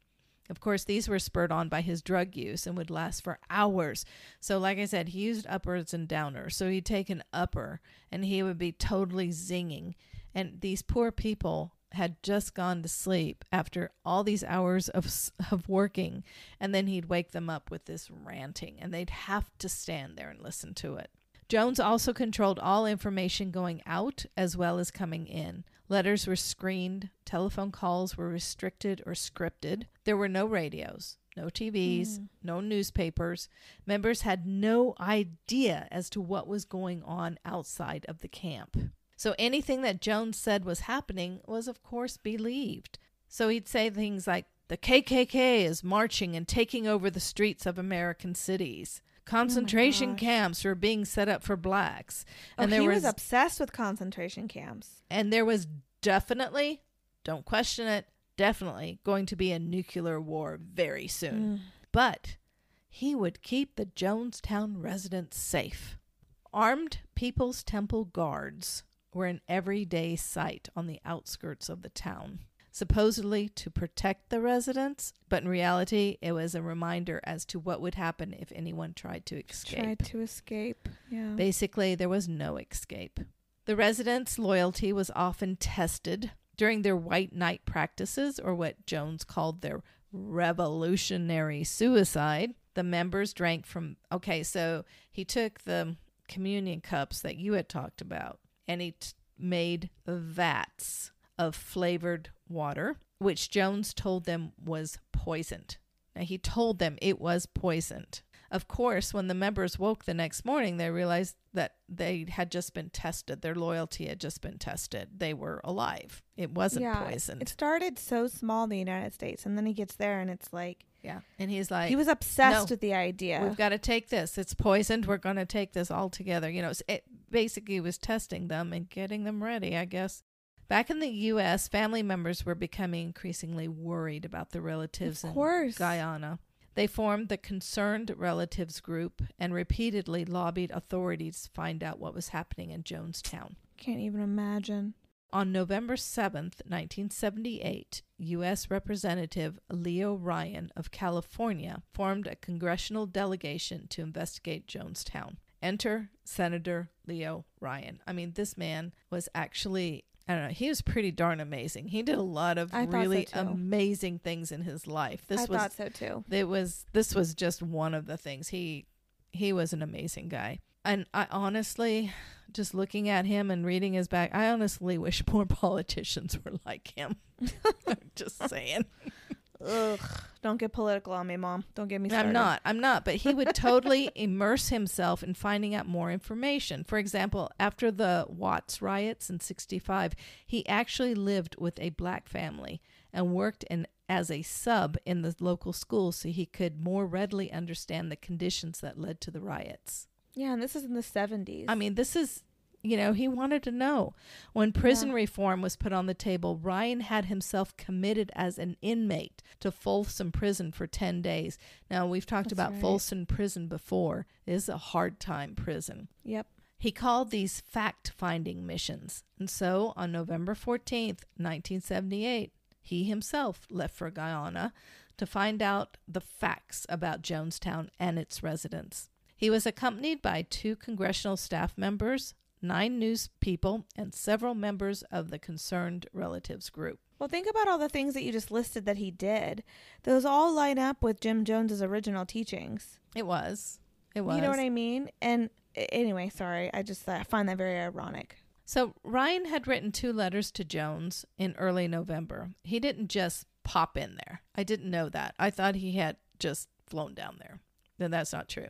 Of course, these were spurred on by his drug use and would last for hours. So, like I said, he used uppers and downers. So he'd take an upper and he would be totally zinging. And these poor people had just gone to sleep after all these hours of, of working. And then he'd wake them up with this ranting, and they'd have to stand there and listen to it. Jones also controlled all information going out as well as coming in. Letters were screened, telephone calls were restricted or scripted. There were no radios, no TVs, Mm. no newspapers. Members had no idea as to what was going on outside of the camp. So anything that Jones said was happening was, of course, believed. So he'd say things like, the KKK is marching and taking over the streets of American cities. Concentration gosh. camps were being set up for blacks. And And there Oh, he was, was obsessed with concentration camps. and there was definitely, don't question it, definitely going to be a nuclear war very soon. Mm. But he would keep the Jonestown residents safe. Armed People's Temple guards were an everyday sight on the outskirts of the town, supposedly to protect the residents, but in reality, it was a reminder as to what would happen if anyone tried to escape. Tried to escape. Yeah. Basically, there was no escape. The residents' loyalty was often tested during their white night practices, or what Jones called their revolutionary suicide. The members drank from, okay, so he took the communion cups that you had talked about and he t- made vats of flavored water, which Jones told them was poisoned. Now, he told them it was poisoned. Of course, when the members woke the next morning, they realized that they had just been tested. Their loyalty had just been tested. They were alive. It wasn't yeah, poisoned. It started so small in the United States, and then he gets there, and it's like Yeah. And he's like, he was obsessed no, with the idea. We've got to take this. It's poisoned. We're going to take this all together. You know, it basically was testing them and getting them ready, I guess. Back in the U.S., family members were becoming increasingly worried about the relatives Of in course. Guyana. They formed the Concerned Relatives Group and repeatedly lobbied authorities to find out what was happening in Jonestown. Can't even imagine. On November 7th, 1978, U.S. Representative Leo Ryan of California formed a congressional delegation to investigate Jonestown. Enter Senator Leo Ryan. I mean, this man was actually, I don't know, he was pretty darn amazing. He did a lot of I thought so, really amazing things in his life. This I was thought so too. it was this was just one of the things he he was an amazing guy and i honestly just looking at him and reading his back i honestly wish more politicians were like him just saying Ugh. Don't get political on me, mom. Don't get me started. i'm not i'm not but he would totally immerse himself in finding out more information for example after the watts riots in 65 he actually lived with a black family and worked in as a sub in the local school so he could more readily understand the conditions that led to the riots. Yeah, and this is in the 70s. I mean, this is, you know, he wanted to know. When prison Yeah. reform was put on the table, Ryan had himself committed as an inmate to Folsom Prison for 10 days. Now, we've talked That's about right. Folsom Prison before. It is a hard time prison. yep. He called these fact finding missions. And so on November 14th, 1978, he himself left for Guyana to find out the facts about Jonestown and its residents. He was accompanied by two congressional staff members, nine news people, and several members of the Concerned Relatives Group. Well, think about all the things that you just listed that he did. Those all line up with Jim Jones's original teachings. It was. It was. You know what I mean? And anyway, sorry, I just I find that very ironic. So Ryan had written two letters to Jones in early November. He didn't just pop in there. I didn't know that. I thought he had just flown down there. Then that's not true.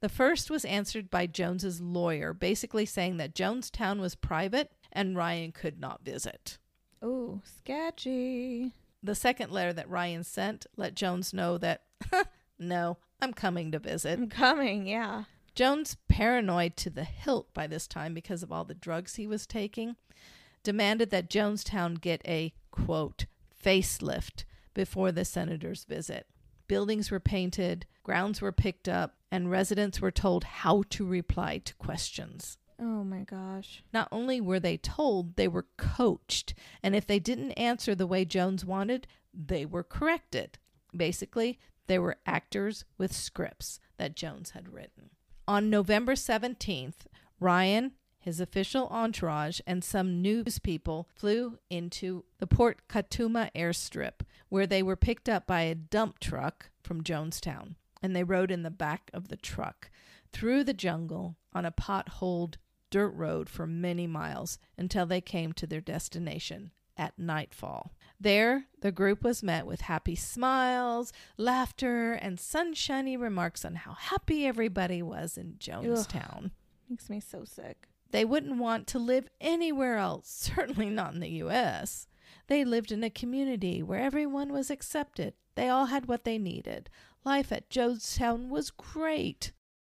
The first was answered by Jones's lawyer, basically saying that Jonestown was private and Ryan could not visit. Oh, sketchy. The second letter that Ryan sent let Jones know that, no, I'm coming to visit. I'm coming, yeah. Jones, paranoid to the hilt by this time because of all the drugs he was taking, demanded that Jonestown get a, quote, facelift before the senator's visit. Buildings were painted, grounds were picked up, and residents were told how to reply to questions. Oh my gosh. Not only were they told, they were coached, and if they didn't answer the way Jones wanted, they were corrected. Basically, they were actors with scripts that Jones had written. On November 17th, Ryan, his official entourage, and some news people flew into the Port Kaituma airstrip, where they were picked up by a dump truck from Jonestown, and they rode in the back of the truck through the jungle on a potholed dirt road for many miles until they came to their destination at nightfall. There, the group was met with happy smiles, laughter, and sunshiny remarks on how happy everybody was in Jonestown. Makes me so sick. They wouldn't want to live anywhere else, certainly not in the U.S. They lived in a community where everyone was accepted. They all had what they needed. Life at Jonestown was great.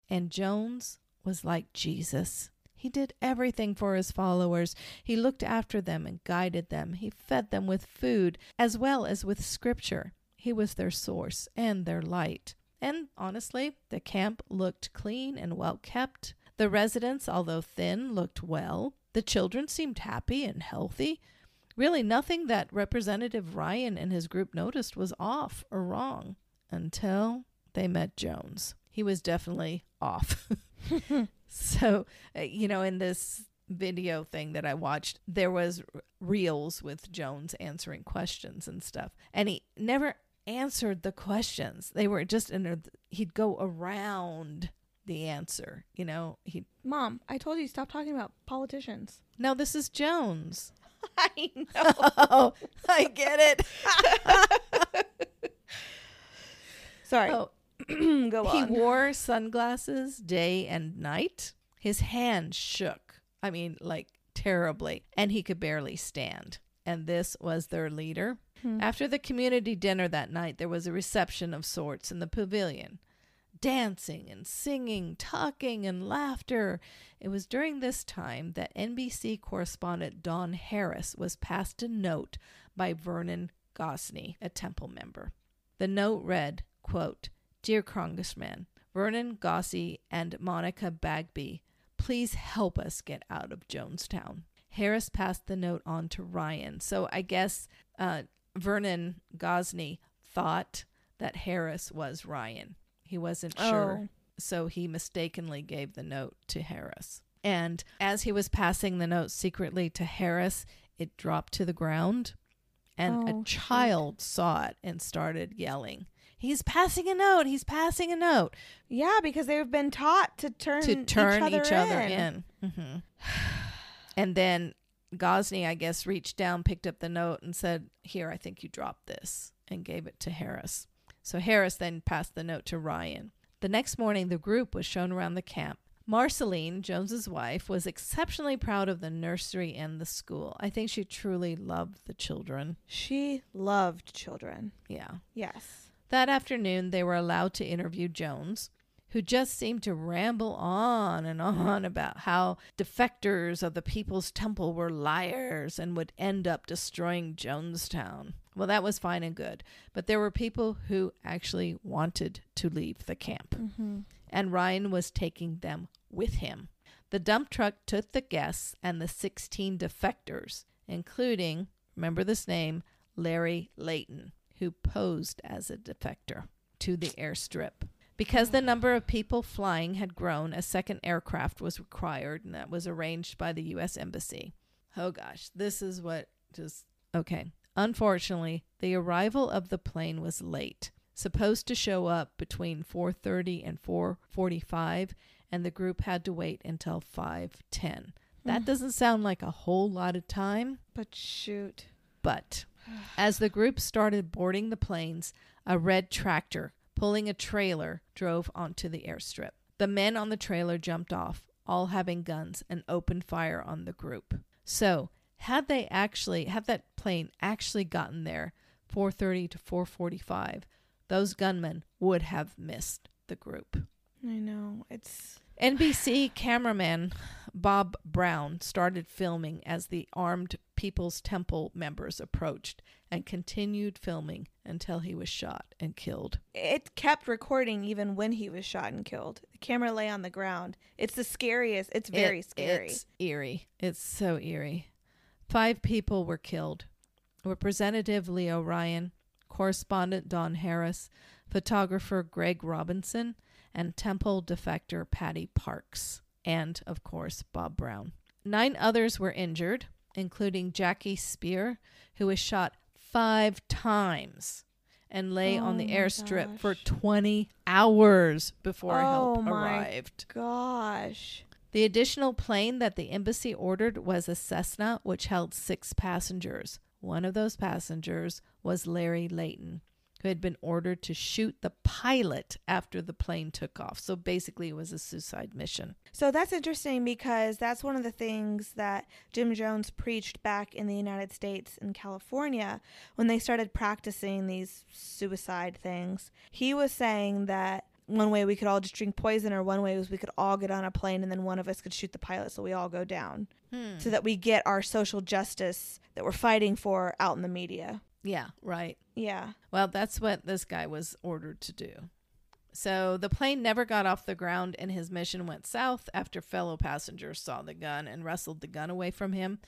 And Jones was like Jesus. He did everything for his followers. He looked after them and guided them. He fed them with food as well as with scripture. He was their source and their light. And honestly, the camp looked clean and well kept. The residents, although thin, looked well. The children seemed happy and healthy. Really, nothing that Representative Ryan and his group noticed was off or wrong until they met Jones. He was definitely off. so, uh, you know, in this video thing that I watched, there was reels with Jones answering questions and stuff. And he never answered the questions. They were just in a, he'd go around the answer, you know. He Mom, I told you stop talking about politicians. No, this is Jones. I know. Oh, I get it. Sorry. Oh, Go he wore sunglasses day and night. His hand shook. I mean, like terribly, and he could barely stand. And this was their leader. Hmm. After the community dinner that night, there was a reception of sorts in the pavilion. Dancing and singing, talking and laughter. It was during this time that NBC correspondent Don Harris was passed a note by Vernon Gosney, a Temple member. The note read, quote, Dear Congressman, Vernon Gosney and Monica Bagby, please help us get out of Jonestown. Harris passed the note on to Ryan. So I guess uh, Vernon Gosney thought that Harris was Ryan. He wasn't sure. Oh. So he mistakenly gave the note to Harris. And as he was passing the note secretly to Harris, it dropped to the ground. And Oh, a child saw it and started yelling, He's passing a note. He's passing a note Yeah, because they've been taught to turn to turn each other, in. in. hmm and then Gosney, I guess, reached down, picked up the note, and said, Here, I think you dropped this, and gave it to Harris. So Harris then passed the note to Ryan. The next morning, the group was shown around the camp. Marceline, Jones's wife, was exceptionally proud of the nursery and the school. I think she truly loved the children. She loved children. Yeah. Yes. That afternoon, they were allowed to interview Jones, who just seemed to ramble on and on about how defectors of the People's Temple were liars and would end up destroying Jonestown. Well, that was fine and good, but there were people who actually wanted to leave the camp, mm-hmm. and Ryan was taking them with him. The dump truck took the guests and the 16 defectors, including, remember this name, Larry Layton, who posed as a defector, to the airstrip. Because the number of people flying had grown, a second aircraft was required, and that was arranged by the U.S. Embassy. Oh gosh, this is what just okay. Unfortunately, the arrival of the plane was late. Supposed to show up between 4:30 and 4:45, and the group had to wait until 5:10. That mm. doesn't sound like a whole lot of time, But shoot. but as the group started boarding the planes, a red tractor pulling a trailer drove onto the airstrip. The men on the trailer jumped off, all having guns, and opened fire on the group. So, had they actually had that plane actually gotten there 4:30 to 4:45, those gunmen would have missed the group. I know. It's NBC cameraman Bob Brown started filming as the armed People's Temple members approached and continued filming until he was shot and killed. it kept recording even when he was shot and killed. The camera lay on the ground. It's the scariest. It's very It- scary. It's eerie. It's so eerie. Five people were killed. Representative Leo Ryan, correspondent Don Harris, photographer Greg Robinson, and Temple defector Patty Parks, and of course Bob Brown. Nine others were injured, including Jackie Speier, who was shot five times and lay oh on Oh the my airstrip for 20 hours before Oh help arrived. Gosh. The additional plane that the embassy ordered was a Cessna, which held six passengers. One of those passengers was Larry Layton, who had been ordered to shoot the pilot after the plane took off. So basically, it was a suicide mission. So that's interesting because that's one of the things that Jim Jones preached back in the United States in California when they started practicing these suicide things. He was saying that one way we could all just drink poison, or one way was we could all get on a plane and then one of us could shoot the pilot so we all go down. Hmm. So that we get our social justice that we're fighting for out in the media. Yeah, right. Yeah. Well, that's what this guy was ordered to do. So the plane never got off the ground, and his mission went south after fellow passengers saw the gun and wrestled the gun away from him.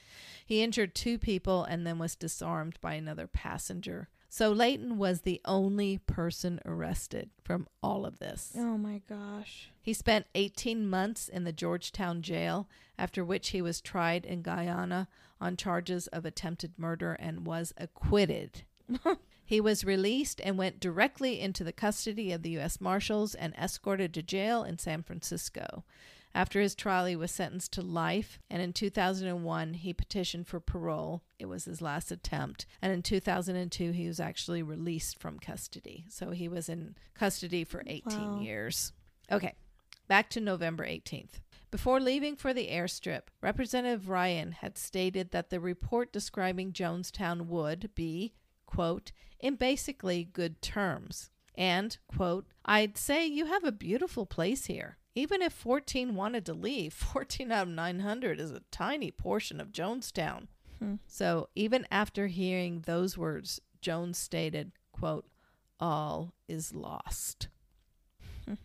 He injured two people and then was disarmed by another passenger. So Layton was the only person arrested from all of this. Oh my gosh. He spent 18 months in the Georgetown jail, after which he was tried in Guyana on charges of attempted murder and was acquitted. he was released and went directly into the custody of the U.S. Marshals and escorted to jail in San Francisco. After his trial, he was sentenced to life, and in 2001, he petitioned for parole. It was his last attempt. And in 2002, he was actually released from custody. So he was in custody for 18 Wow. years. Okay, back to November 18th. Before leaving for the airstrip, Representative Ryan had stated that the report describing Jonestown would be, quote, in basically good terms. And, quote, I'd say you have a beautiful place here. Even if 14 wanted to leave, 14 out of 900 is a tiny portion of Jonestown. Hmm. So even after hearing those words, Jones stated, quote, all is lost.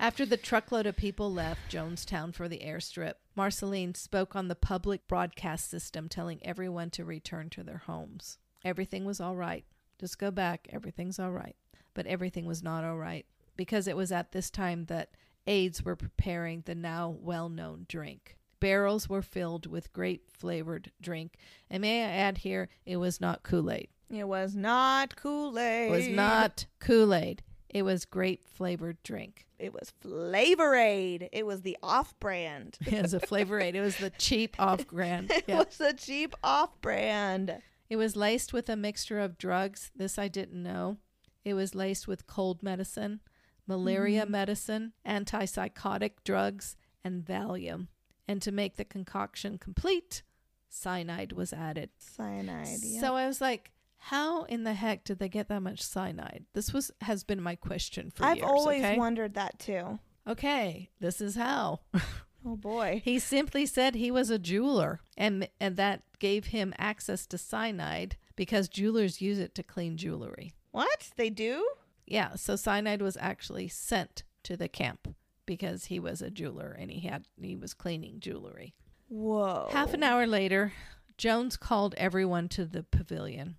After the truckload of people left Jonestown for the airstrip, Marceline spoke on the public broadcast system telling everyone to return to their homes. Everything was all right. Just go back. Everything's all right. But everything was not all right because it was at this time that aides were preparing the now well known drink. Barrels were filled with grape flavored drink. And may I add here, it was not Kool Aid. It was not Kool Aid. It was not Kool Aid. It was grape flavored drink. It was Flavor Aid. It was the off brand. It was a flavor aid. It was the cheap off brand. It was the cheap off brand. It was laced with a mixture of drugs. This I didn't know. It was laced with cold medicine, malaria mm. medicine, antipsychotic drugs, and Valium. And to make the concoction complete, cyanide was added. Cyanide. Yeah. So I was like, how in the heck did they get that much cyanide? This was has been my question for I've years. always okay? wondered that too. okay, this is how. Oh boy. He simply said he was a jeweler, and and that gave him access to cyanide because jewelers use it to clean jewelry. What? They do? Yeah, so cyanide was actually sent to the camp because he was a jeweler and he had he was cleaning jewelry. Whoa. Half an hour later, Jones called everyone to the pavilion.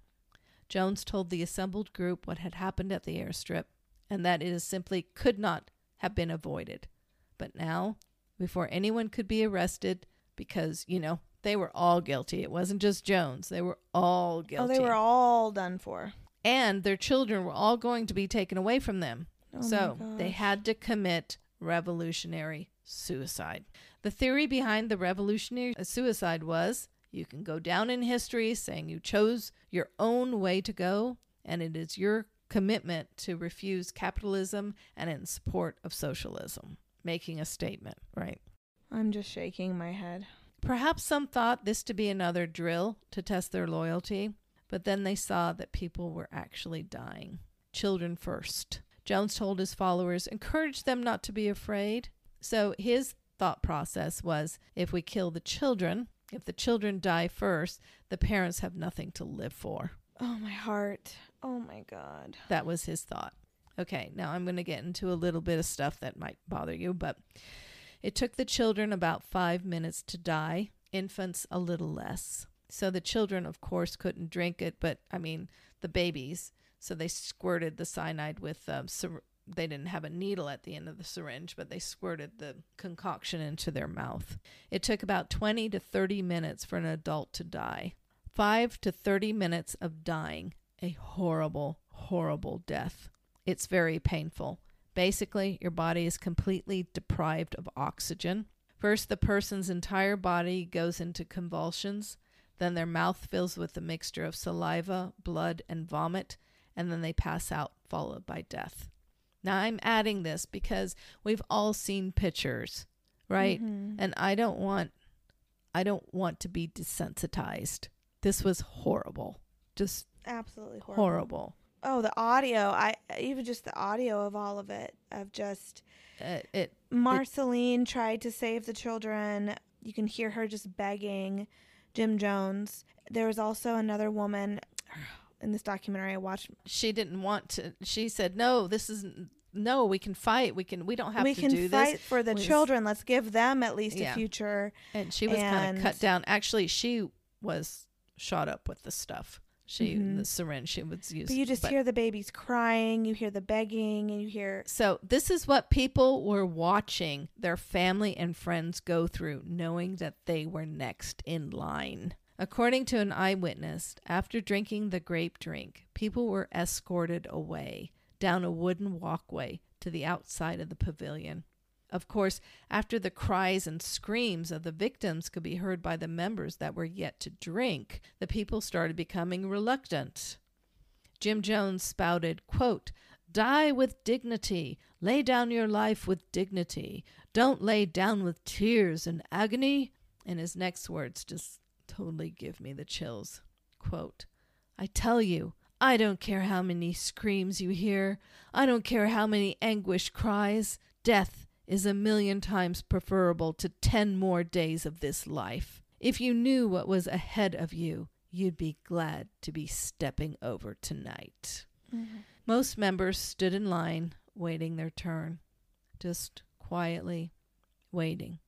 Jones told the assembled group what had happened at the airstrip and that it simply could not have been avoided. But now, before anyone could be arrested, because, you know, they were all guilty. It wasn't just Jones. They were all guilty. Oh, they were all done for. and their children were all going to be taken away from them. Oh so they had to commit revolutionary suicide. The theory behind the revolutionary suicide was you can go down in history saying you chose your own way to go, and it is your commitment to refuse capitalism and in support of socialism, making a statement, right? I'm just shaking my head. Perhaps some thought this to be another drill to test their loyalty, but then they saw that people were actually dying. Children first. Jones told his followers, encourage them not to be afraid. So his thought process was if we kill the children, if the children die first, the parents have nothing to live for. Oh my heart. Oh my god. That was his thought. Okay, now I'm going to get into a little bit of stuff that might bother you, but it took the children about five minutes to die, infants a little less. So the children, of course, couldn't drink it, but I mean, the babies. So they squirted the cyanide with, um, they didn't have a needle at the end of the syringe, but they squirted the concoction into their mouth. It took about 20 to 30 minutes for an adult to die. Five to 30 minutes of dying. A horrible, horrible death. It's very painful. Basically, your body is completely deprived of oxygen. First, the person's entire body goes into convulsions. Then their mouth fills with a mixture of saliva, blood, and vomit. And then they pass out, followed by death. Now, I'm adding this because we've all seen pictures, right? Mhm. And I don't want, I don't want to be desensitized. This was horrible, just Absolutely horrible. horrible. Oh, the audio. I even just the audio of all of it of just Uh, it Marceline tried to save the children. You can hear her just begging Jim Jones. There was also another woman in this documentary I watched. she didn't want to she said no this is no we can fight we can we don't have to we to can do fight this for the We- children. Let's give them at least Yeah. a future. and she was kind of cut down actually she was shot up with the stuff she Mhm. the syringe she was using But you just but- hear the babies crying, you hear the begging, and you hear so this is what people were watching their family and friends go through knowing that they were next in line according to an eyewitness after drinking the grape drink people were escorted away down a wooden walkway to the outside of the pavilion Of course, after the cries and screams of the victims could be heard by the members that were yet to drink, the people started becoming reluctant. Jim Jones spouted, quote, Die with dignity. Lay down your life with dignity. Don't lay down with tears and agony. And his next words just totally give me the chills. Quote, I tell you, I don't care how many screams you hear. I don't care how many anguish cries. Death is a million times preferable to ten more days of this life. If you knew what was ahead of you, you'd be glad to be stepping over tonight. Mm-hmm. Most members stood in line, waiting their turn, just quietly waiting.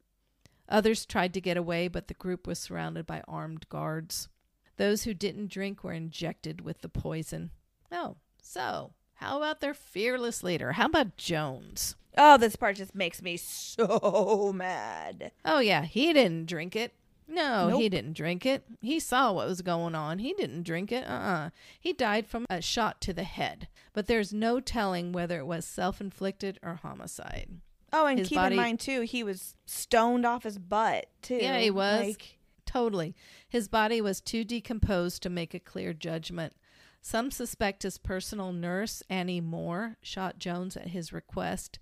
Others tried to get away, but the group was surrounded by armed guards. Those who didn't drink were injected with the poison. Oh, so how about their fearless leader? How about Jones? Oh, this part just makes me so mad. Oh, yeah, he didn't drink it. No, he didn't drink it. He saw what was going on. He didn't drink it. Uh uh He died from a shot to the head. But there's no telling whether it was self inflicted or homicide. Oh, and His keep body- in mind too, he was stoned off his butt too. Yeah, he was. Like, Totally. His body was too decomposed to make a clear judgment. Some suspect his personal nurse, Annie Moore, shot Jones at his request,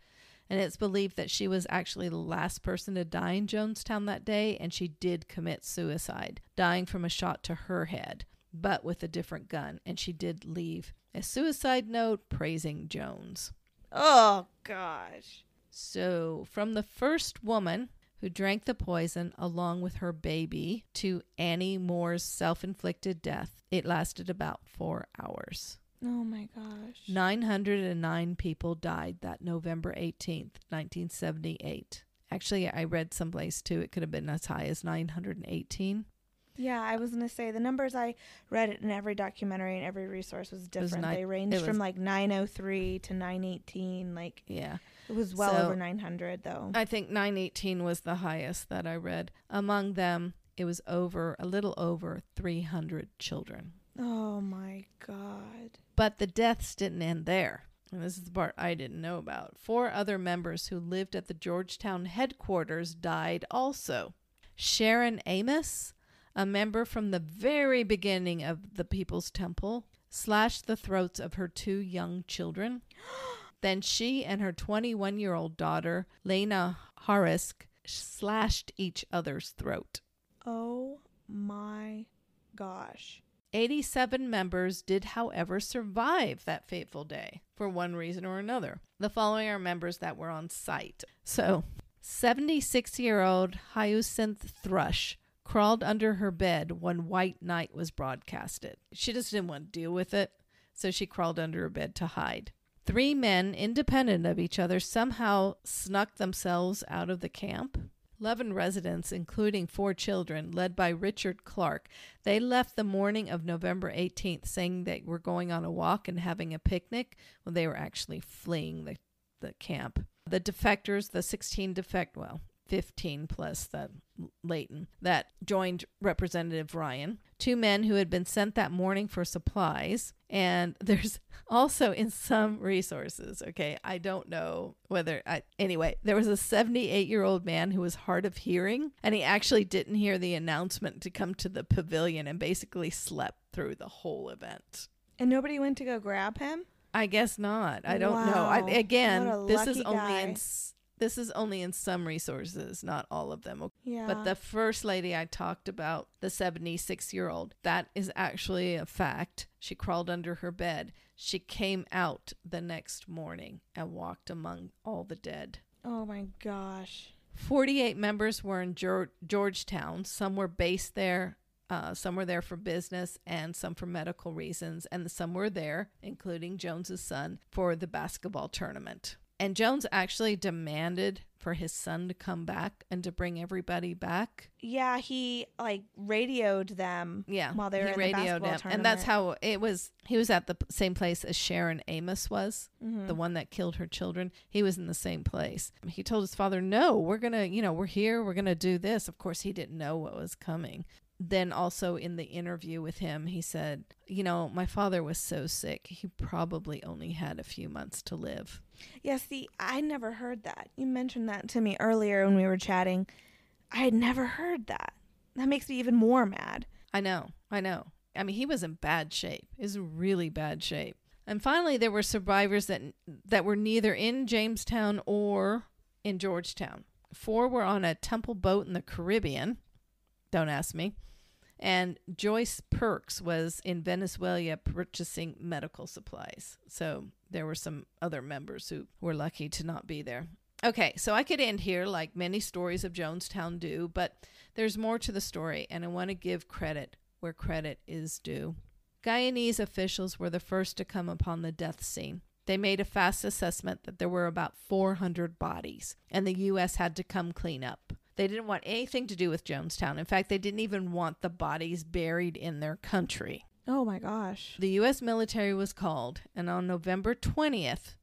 and it's believed that she was actually the last person to die in Jonestown that day, and she did commit suicide, dying from a shot to her head, but with a different gun, and she did leave a suicide note praising Jones. oh gosh. So, from the first woman who drank the poison along with her baby to Annie Moore's self inflicted death, it lasted about four hours. Oh my gosh. 909 people died that November 18th, 1978. Actually, I read someplace too, it could have been as high as 918. Yeah, I was gonna say the numbers I read in every documentary and every resource was different. ni- they ranged it from like 903 to 918. Like Yeah. It was well So- over 900 though. I think 918 was the highest that I read. Among them, it was over a little over 300 children. oh my god. But the deaths didn't end there. And this is the part I didn't know about. Four other members who lived at the Georgetown headquarters died also. Sharon Amos, a member from the very beginning of the People's Temple, slashed the throats of her two young children. then she and her 21 year old daughter, Liane Harris, slashed each other's throat. Oh my gosh. 87 members did, however, survive that fateful day for one reason or another. The following are members that were on site. So, 76 year old Hyacinth Thrush crawled under her bed when White Night was broadcasted. She just didn't want to deal with it, so she crawled under her bed to hide. Three men, independent of each other, somehow snuck themselves out of the camp. 11 residents, including four children, led by Richard Clark, they left the morning of November 18th saying they were going on a walk and having a picnic when they were actually fleeing the, the camp. The defectors, the 16 defect, well, 15 plus that Layton, that joined Representative Ryan, two men who had been sent that morning for supplies. And there's also in some resources, okay, I don't know whether, I, anyway, there was a 78 year old man who was hard of hearing, and he actually didn't hear the announcement to come to the pavilion and basically slept through the whole event. And nobody went to go grab him? I guess not. I don't know. I, again, this is only guy. in this is only in some resources, not all of them. Yeah. But the first lady I talked about, the 76 year old, that is actually a fact. She crawled under her bed. She came out the next morning and walked among all the dead. Oh my gosh. 48 members were in Geor- Georgetown. Some were based there, uh, some were there for business, and some for medical reasons. And some were there, including Jones's son, for the basketball tournament. And Jones actually demanded for his son to come back and to bring everybody back. Yeah, he like radioed them. Yeah, While they were he in the radioed him, and that's how it was. He was at the same place as Sharon Amos was, Mm-hmm. the one that killed her children. He was in the same place. He told his father, "No, we're gonna, you know, we're here. We're gonna do this." Of course, he didn't know what was coming. Then also in the interview with him, he said, "You know, my father was so sick. He probably only had a few months to live." Yeah, see, I never heard that. You mentioned that to me earlier when we were chatting. I had never heard that. That makes me even more mad. I know, I know. I mean, he was in bad shape. He was in really bad shape. And finally, there were survivors that that were neither in Jamestown or in Georgetown. Four were on a temple boat in the Caribbean. Don't ask me. And Joyce Parks was in Venezuela purchasing medical supplies. So there were some other members who were lucky to not be there. Okay, so I could end here like many stories of Jonestown do, but there's more to the story, and I want to give credit where credit is due. Guyanese officials were the first to come upon the death scene. They made a fast assessment that there were about 400 bodies, and the U.S. had to come clean up. They didn't want anything to do with Jonestown. In fact, they didn't even want the bodies buried in their country. Oh my gosh. The U.S. military was called, and on November 20th,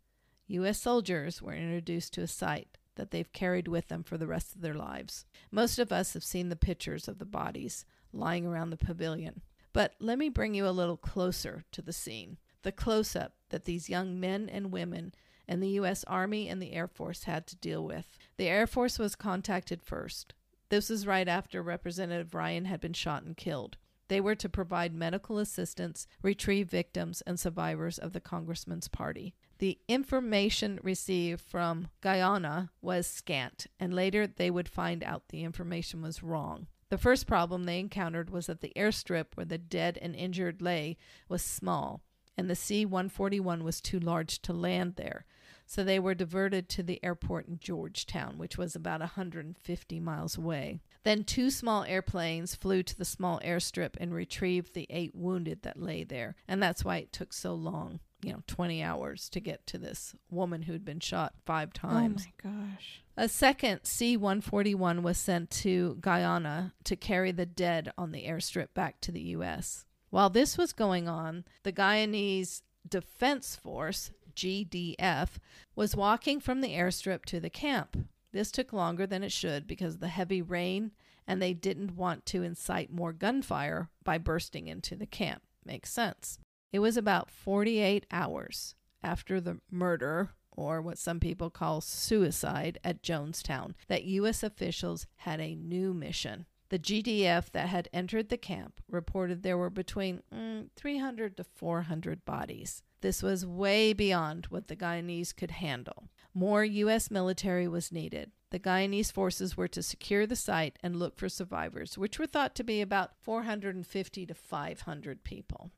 U.S. soldiers were introduced to a site that they've carried with them for the rest of their lives. Most of us have seen the pictures of the bodies lying around the pavilion. But let me bring you a little closer to the scene. The close up that these young men and women and the U.S. Army and the Air Force had to deal with. The Air Force was contacted first. This was right after Representative Ryan had been shot and killed. They were to provide medical assistance, retrieve victims and survivors of the congressman's party. The information received from Guyana was scant, and later they would find out the information was wrong. The first problem they encountered was that the airstrip where the dead and injured lay was small, and the C 141 was too large to land there. So they were diverted to the airport in Georgetown, which was about 150 miles away. Then two small airplanes flew to the small airstrip and retrieved the eight wounded that lay there. And that's why it took so long you know, 20 hours to get to this woman who'd been shot five oh times. Oh my gosh. A second C 141 was sent to Guyana to carry the dead on the airstrip back to the U.S. While this was going on, the Guyanese Defense Force, GDF, was walking from the airstrip to the camp. This took longer than it should because of the heavy rain, and they didn't want to incite more gunfire by bursting into the camp. Makes sense. It was about 48 hours after the murder, or what some people call suicide, at Jonestown that U.S. officials had a new mission. The GDF that had entered the camp reported there were between mm, 300 to 400 bodies. This was way beyond what the Guyanese could handle. More U.S. military was needed. The Guyanese forces were to secure the site and look for survivors, which were thought to be about 450 to 500 people.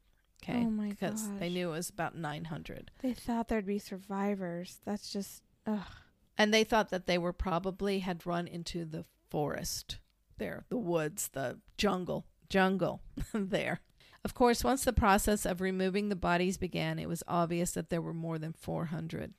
Okay. Oh my Because they knew it was about 900. They thought there'd be survivors. That's just ugh. And they thought that they were probably had run into the forest there, the woods, the jungle, jungle there. Of course, once the process of removing the bodies began, it was obvious that there were more than 400.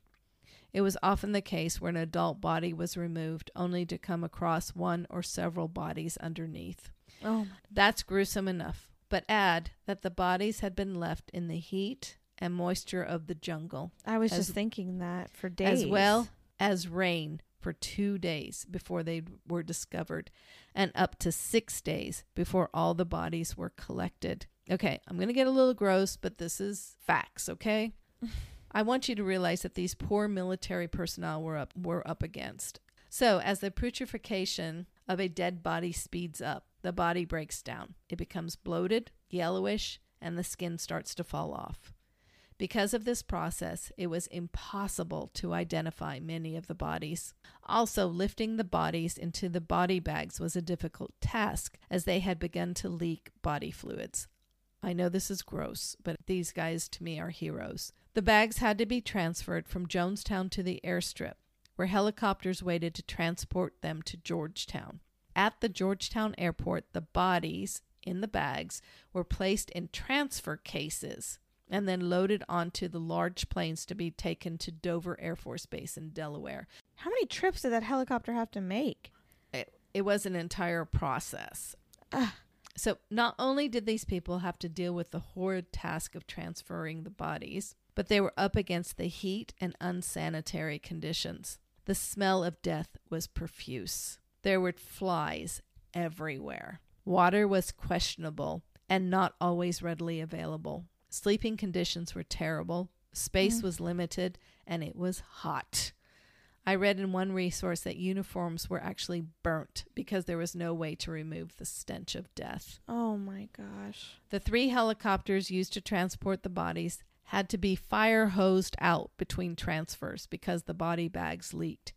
It was often the case where an adult body was removed only to come across one or several bodies underneath. Oh That's gruesome enough. But add that the bodies had been left in the heat and moisture of the jungle, I was As- just thinking that for days. as well as rain for two days before they were discovered, and up to six days before all the bodies were collected. Okay, I'm going to get a little gross, but this is facts, okay? I want you to realize that these poor military personnel were up were up against. So, as the putrefaction of a dead body speeds up, the body breaks down. It becomes bloated, yellowish, and the skin starts to fall off. Because of this process, it was impossible to identify many of the bodies. Also, lifting the bodies into the body bags was a difficult task as they had begun to leak body fluids. I know this is gross, but these guys to me are heroes. The bags had to be transferred from Jonestown to the airstrip, where helicopters waited to transport them to Georgetown. At the Georgetown airport, the bodies in the bags were placed in transfer cases and then loaded onto the large planes to be taken to Dover Air Force Base in Delaware. How many trips did that helicopter have to make? It, it was an entire process. Ugh. So, not only did these people have to deal with the horrid task of transferring the bodies, but they were up against the heat and unsanitary conditions. The smell of death was profuse. There were flies everywhere. Water was questionable and not always readily available. Sleeping conditions were terrible. Space mm. was limited and it was hot. I read in one resource that uniforms were actually burnt because there was no way to remove the stench of death. Oh my gosh. The three helicopters used to transport the bodies had to be fire hosed out between transfers because the body bags leaked.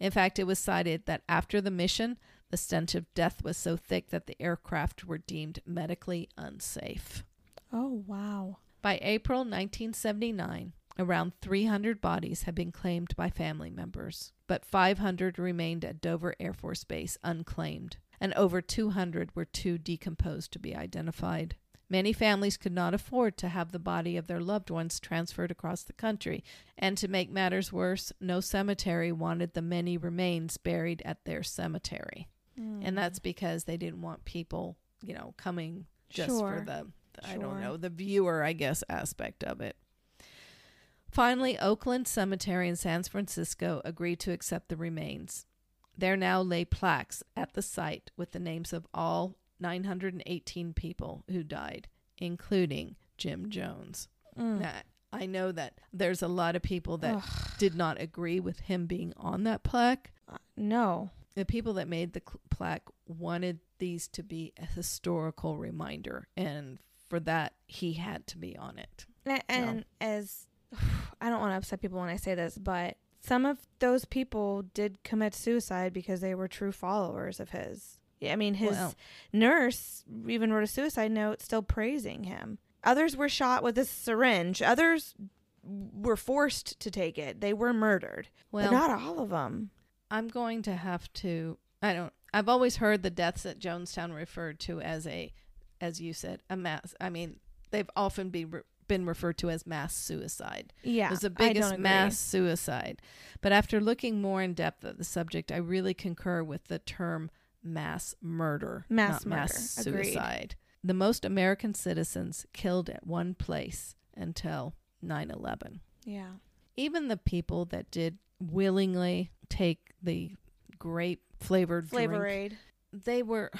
In fact, it was cited that after the mission, The stench of death was so thick that the aircraft were deemed medically unsafe. Oh, wow. By April 1979, around 300 bodies had been claimed by family members, but 500 remained at Dover Air Force Base unclaimed, and over 200 were too decomposed to be identified. Many families could not afford to have the body of their loved ones transferred across the country, and to make matters worse, no cemetery wanted the many remains buried at their cemetery. Hmm. And that's because they didn't want people, you know, coming just Sure. for the, I don't know, the viewer, I guess, aspect of it. Finally, Oakland Cemetery in San Francisco agreed to accept the remains. There now lay plaques at the site with the names of all 918 people who died, including Jim Jones. Mm. Now, I know that there's a lot of people that did not agree with him being on that plaque. Uh, no. The people that made the cl- plaque wanted these to be a historical reminder, and for that, he had to be on it. And, and as I don't want to upset people when I say this, but some of those people did commit suicide because they were true followers of his. Yeah, I mean, his Well- nurse even wrote a suicide note still praising him. Others were shot with a syringe. Others were forced to take it. They were murdered. Well, but not all of them. I'm going to have to. I don't. I've always heard the deaths at Jonestown referred to as a, as you said, a mass. I mean, they've often been re- been referred to as mass suicide. Yeah, It was the biggest mass suicide. But after looking more in depth at the subject, I really concur with the term mass murder, Mass not mass murder. Agreed. suicide. The most American citizens killed at one place until 9/11. Yeah. Even the people that did willingly take the grape flavored Flavor drink, Aid. they were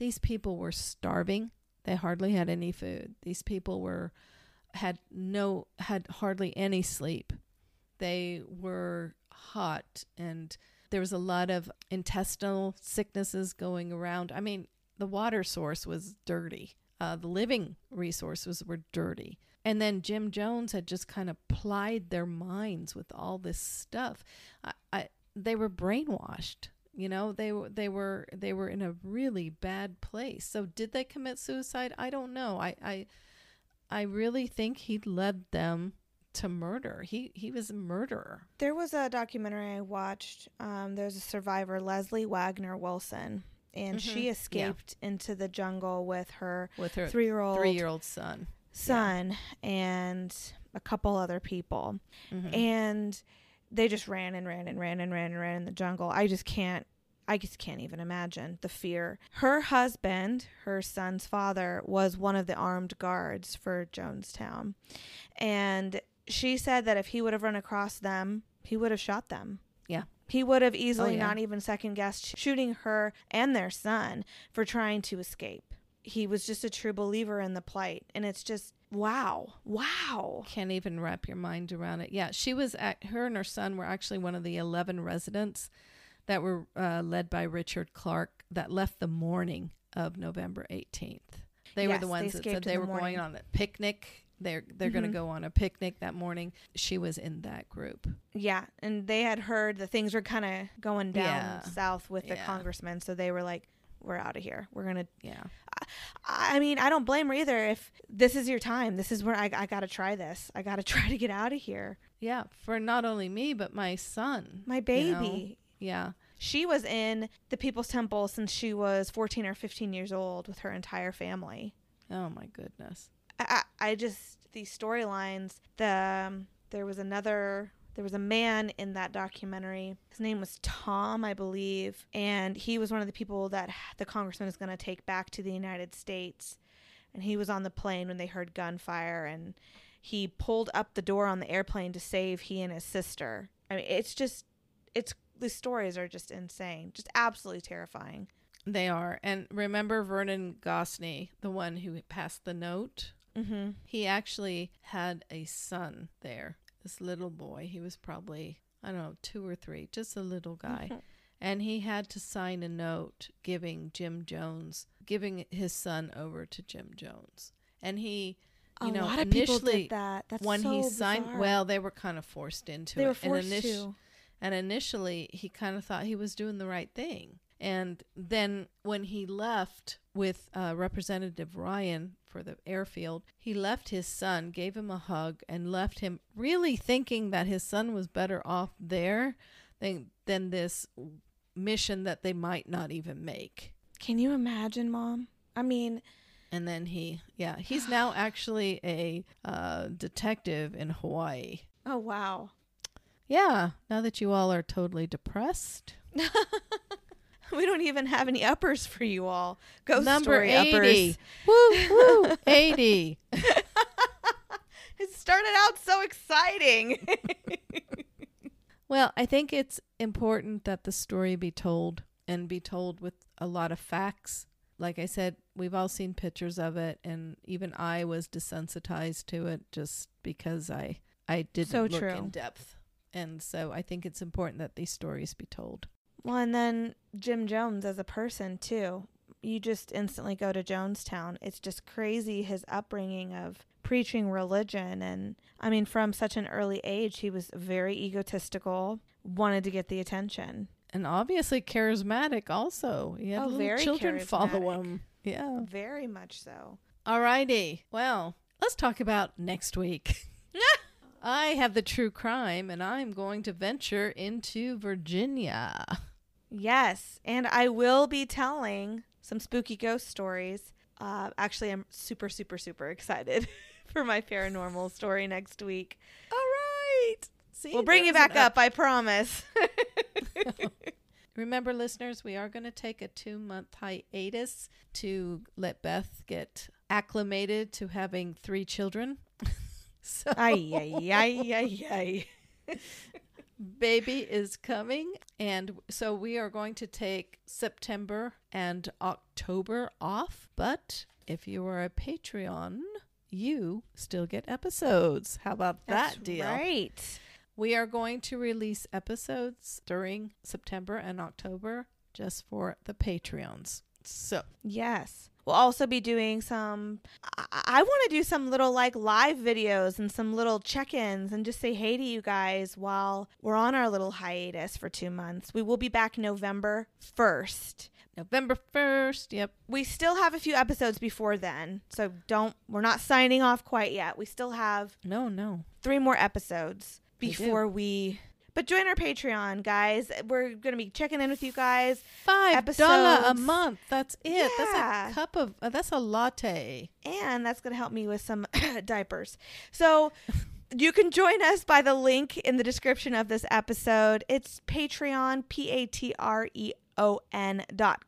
these people were starving. They hardly had any food. These people were had no had hardly any sleep. They were hot and there was a lot of intestinal sicknesses going around. I mean the water source was dirty. Uh, the living resources were dirty. And then jim jones had just kind of plied their minds with all this stuff. I, I they were brainwashed you know they were they were they were in a really bad place so did they commit suicide i don't know i i i really think he led them to murder he he was a murderer There was a documentary I watched. Um, there's a survivor, Leslie Wagner Wilson, and Mhm. she Yeah. escaped into the jungle with her with her three year old three year old son son and a couple other people. Mhm. And they just ran and ran and ran and ran and ran in the jungle. I just can't. I just can't even imagine the fear. Her husband, her son's father, was one of the armed guards for Jonestown. And she said that if he would have run across them, he would have shot them. Yeah. He would have oh, easily Oh, yeah. not even second guessed shooting her and their son for trying to escape. He was just a true believer in the plight. And it's just, wow. Wow. can't even wrap your mind around it. Yeah, she was at her and her son were actually one of the 11 residents that were uh, led by Richard Clark that left the morning of November 18th. They were the ones that said they the were morning. going on a picnic. They're they're going Mhm. to go on a picnic that morning. She was in that group. Yeah, and they had heard that things were kind of going down Yeah. south with the Yeah. congressman, so they were like, "We're out of here. We're gonna." Yeah. I I mean, I don't blame her either. If this is your time, this is where I, I got to try this. I got to try to get out of here. Yeah, for not only me but my son. My you baby. know? Yeah. She was in the People's Temple since she was 14 or 15 years old with her entire family. Oh my goodness. I, I I just these storylines. The um, there was another there was a man in that documentary. His name was Tom, I believe, and he was one of the people that the congressman is going to take back to the United States. And he was on the plane when they heard gunfire, and he pulled up the door on the airplane to save he and his sister. I mean, it's just it's the stories are just insane, just absolutely terrifying. They are. And remember Vernon Gosney, the one who passed the note? Mm-hmm. He actually had a son there, this little boy. He was probably, I don't know, two or three, just a little guy. Mm-hmm. and he had to sign a note giving Jim Jones, giving his son over to Jim Jones. And he, you a know, lot of people initially, did that. That's when so he signed, bizarre. well, they were kind of forced into they it. were forced and, init- to. and initially, he kind of thought he was doing the right thing. And then when he left with uh, Representative Ryan for the airfield, he left his son, gave him a hug, and left him really thinking that his son was better off there than, than this mission that they might not even make. Can you imagine, Mom? I mean, And then he, yeah, he's now actually a uh, detective in Hawaii. oh wow. Yeah, now that you all are totally depressed. We don't even have any uppers for you all. Ghost Number story 80. uppers. Woo, woo, 80. It started out so exciting. Well, I think it's important that the story be told and be told with a lot of facts. Like I said, we've all seen pictures of it, and even I was desensitized to it just because I I didn't So look true. in depth. And so I think it's important that these stories be told. well, and then Jim Jones as a person too. You just instantly go to Jonestown. It's just crazy his upbringing of preaching religion and I mean from such an early age he was very egotistical, wanted to get the attention. And obviously charismatic also. He had Oh, very children follow him. Yeah. Very much so. Alrighty. Well, let's talk about next week. I have the true crime, and I'm going to venture into Virginia. Yes, and I will be telling some spooky ghost stories. Uh, actually, I'm super, super, super excited for my paranormal story next week. All right. See, We'll bring you back up, I promise. Remember, listeners, we are going to take a two month hiatus to let Beth get acclimated to having three children. so, ay, ay, ay, ay, ay. Baby is coming. And so we are going to take September and October off. But if you are a Patreon, you still get episodes. How about That's that deal? Right. We are going to release episodes during September and October just for the Patreons. So, Yes. We'll also be doing some. I, I want to do some little like live videos and some little check ins and just say hey to you guys while we're on our little hiatus for two months. We will be back November 1st. November 1st. Yep. We still have a few episodes before then. So don't, we're not signing off quite yet. We still have No, no. three more episodes before we. But join our Patreon, guys. We're going to be checking in with you guys. Five dollar a month. That's it. Yeah. That's a cup of. Uh, that's a latte. and that's going to help me with some diapers. So you can join us by the link in the description of this episode. It's Patreon, P A T R E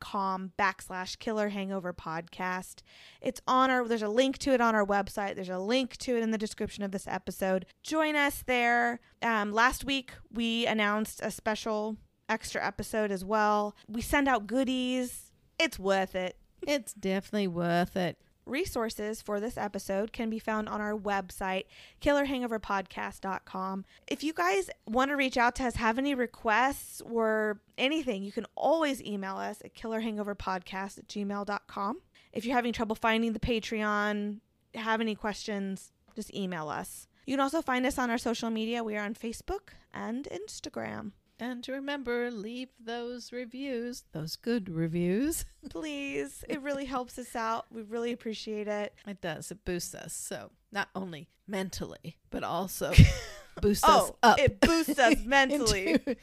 Com backslash killer hangover podcast. It's on our, there's a link to it on our website. There's a link to it in the description of this episode. Join us there. Um, last week we announced a special extra episode as well. We send out goodies. It's worth it. It's definitely worth it. Resources for this episode can be found on our website, killerhangoverpodcast.com. If you guys want to reach out to us, have any requests or anything, you can always email us at killerhangoverpodcast at gmail.com. If you're having trouble finding the Patreon, have any questions, just email us. You can also find us on our social media. We are on Facebook and Instagram. And to remember, leave those reviews, those good reviews. Please, it really helps us out. We really appreciate it. It does. It boosts us. So not only mentally, but also boosts Oh, us up. it boosts us mentally. Into-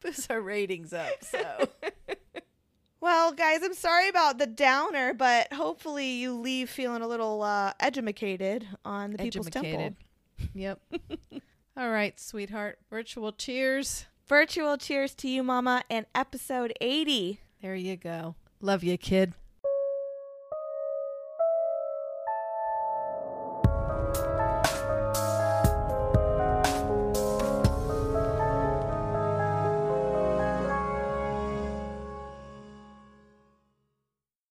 boosts our ratings up. So Well, guys, I'm sorry about the downer, but hopefully you leave feeling a little uh, edumacated on the People's Temple. Yep. All right, sweetheart. Virtual cheers. Virtual cheers to you, Mama, and episode 80. There you go. Love you, kid.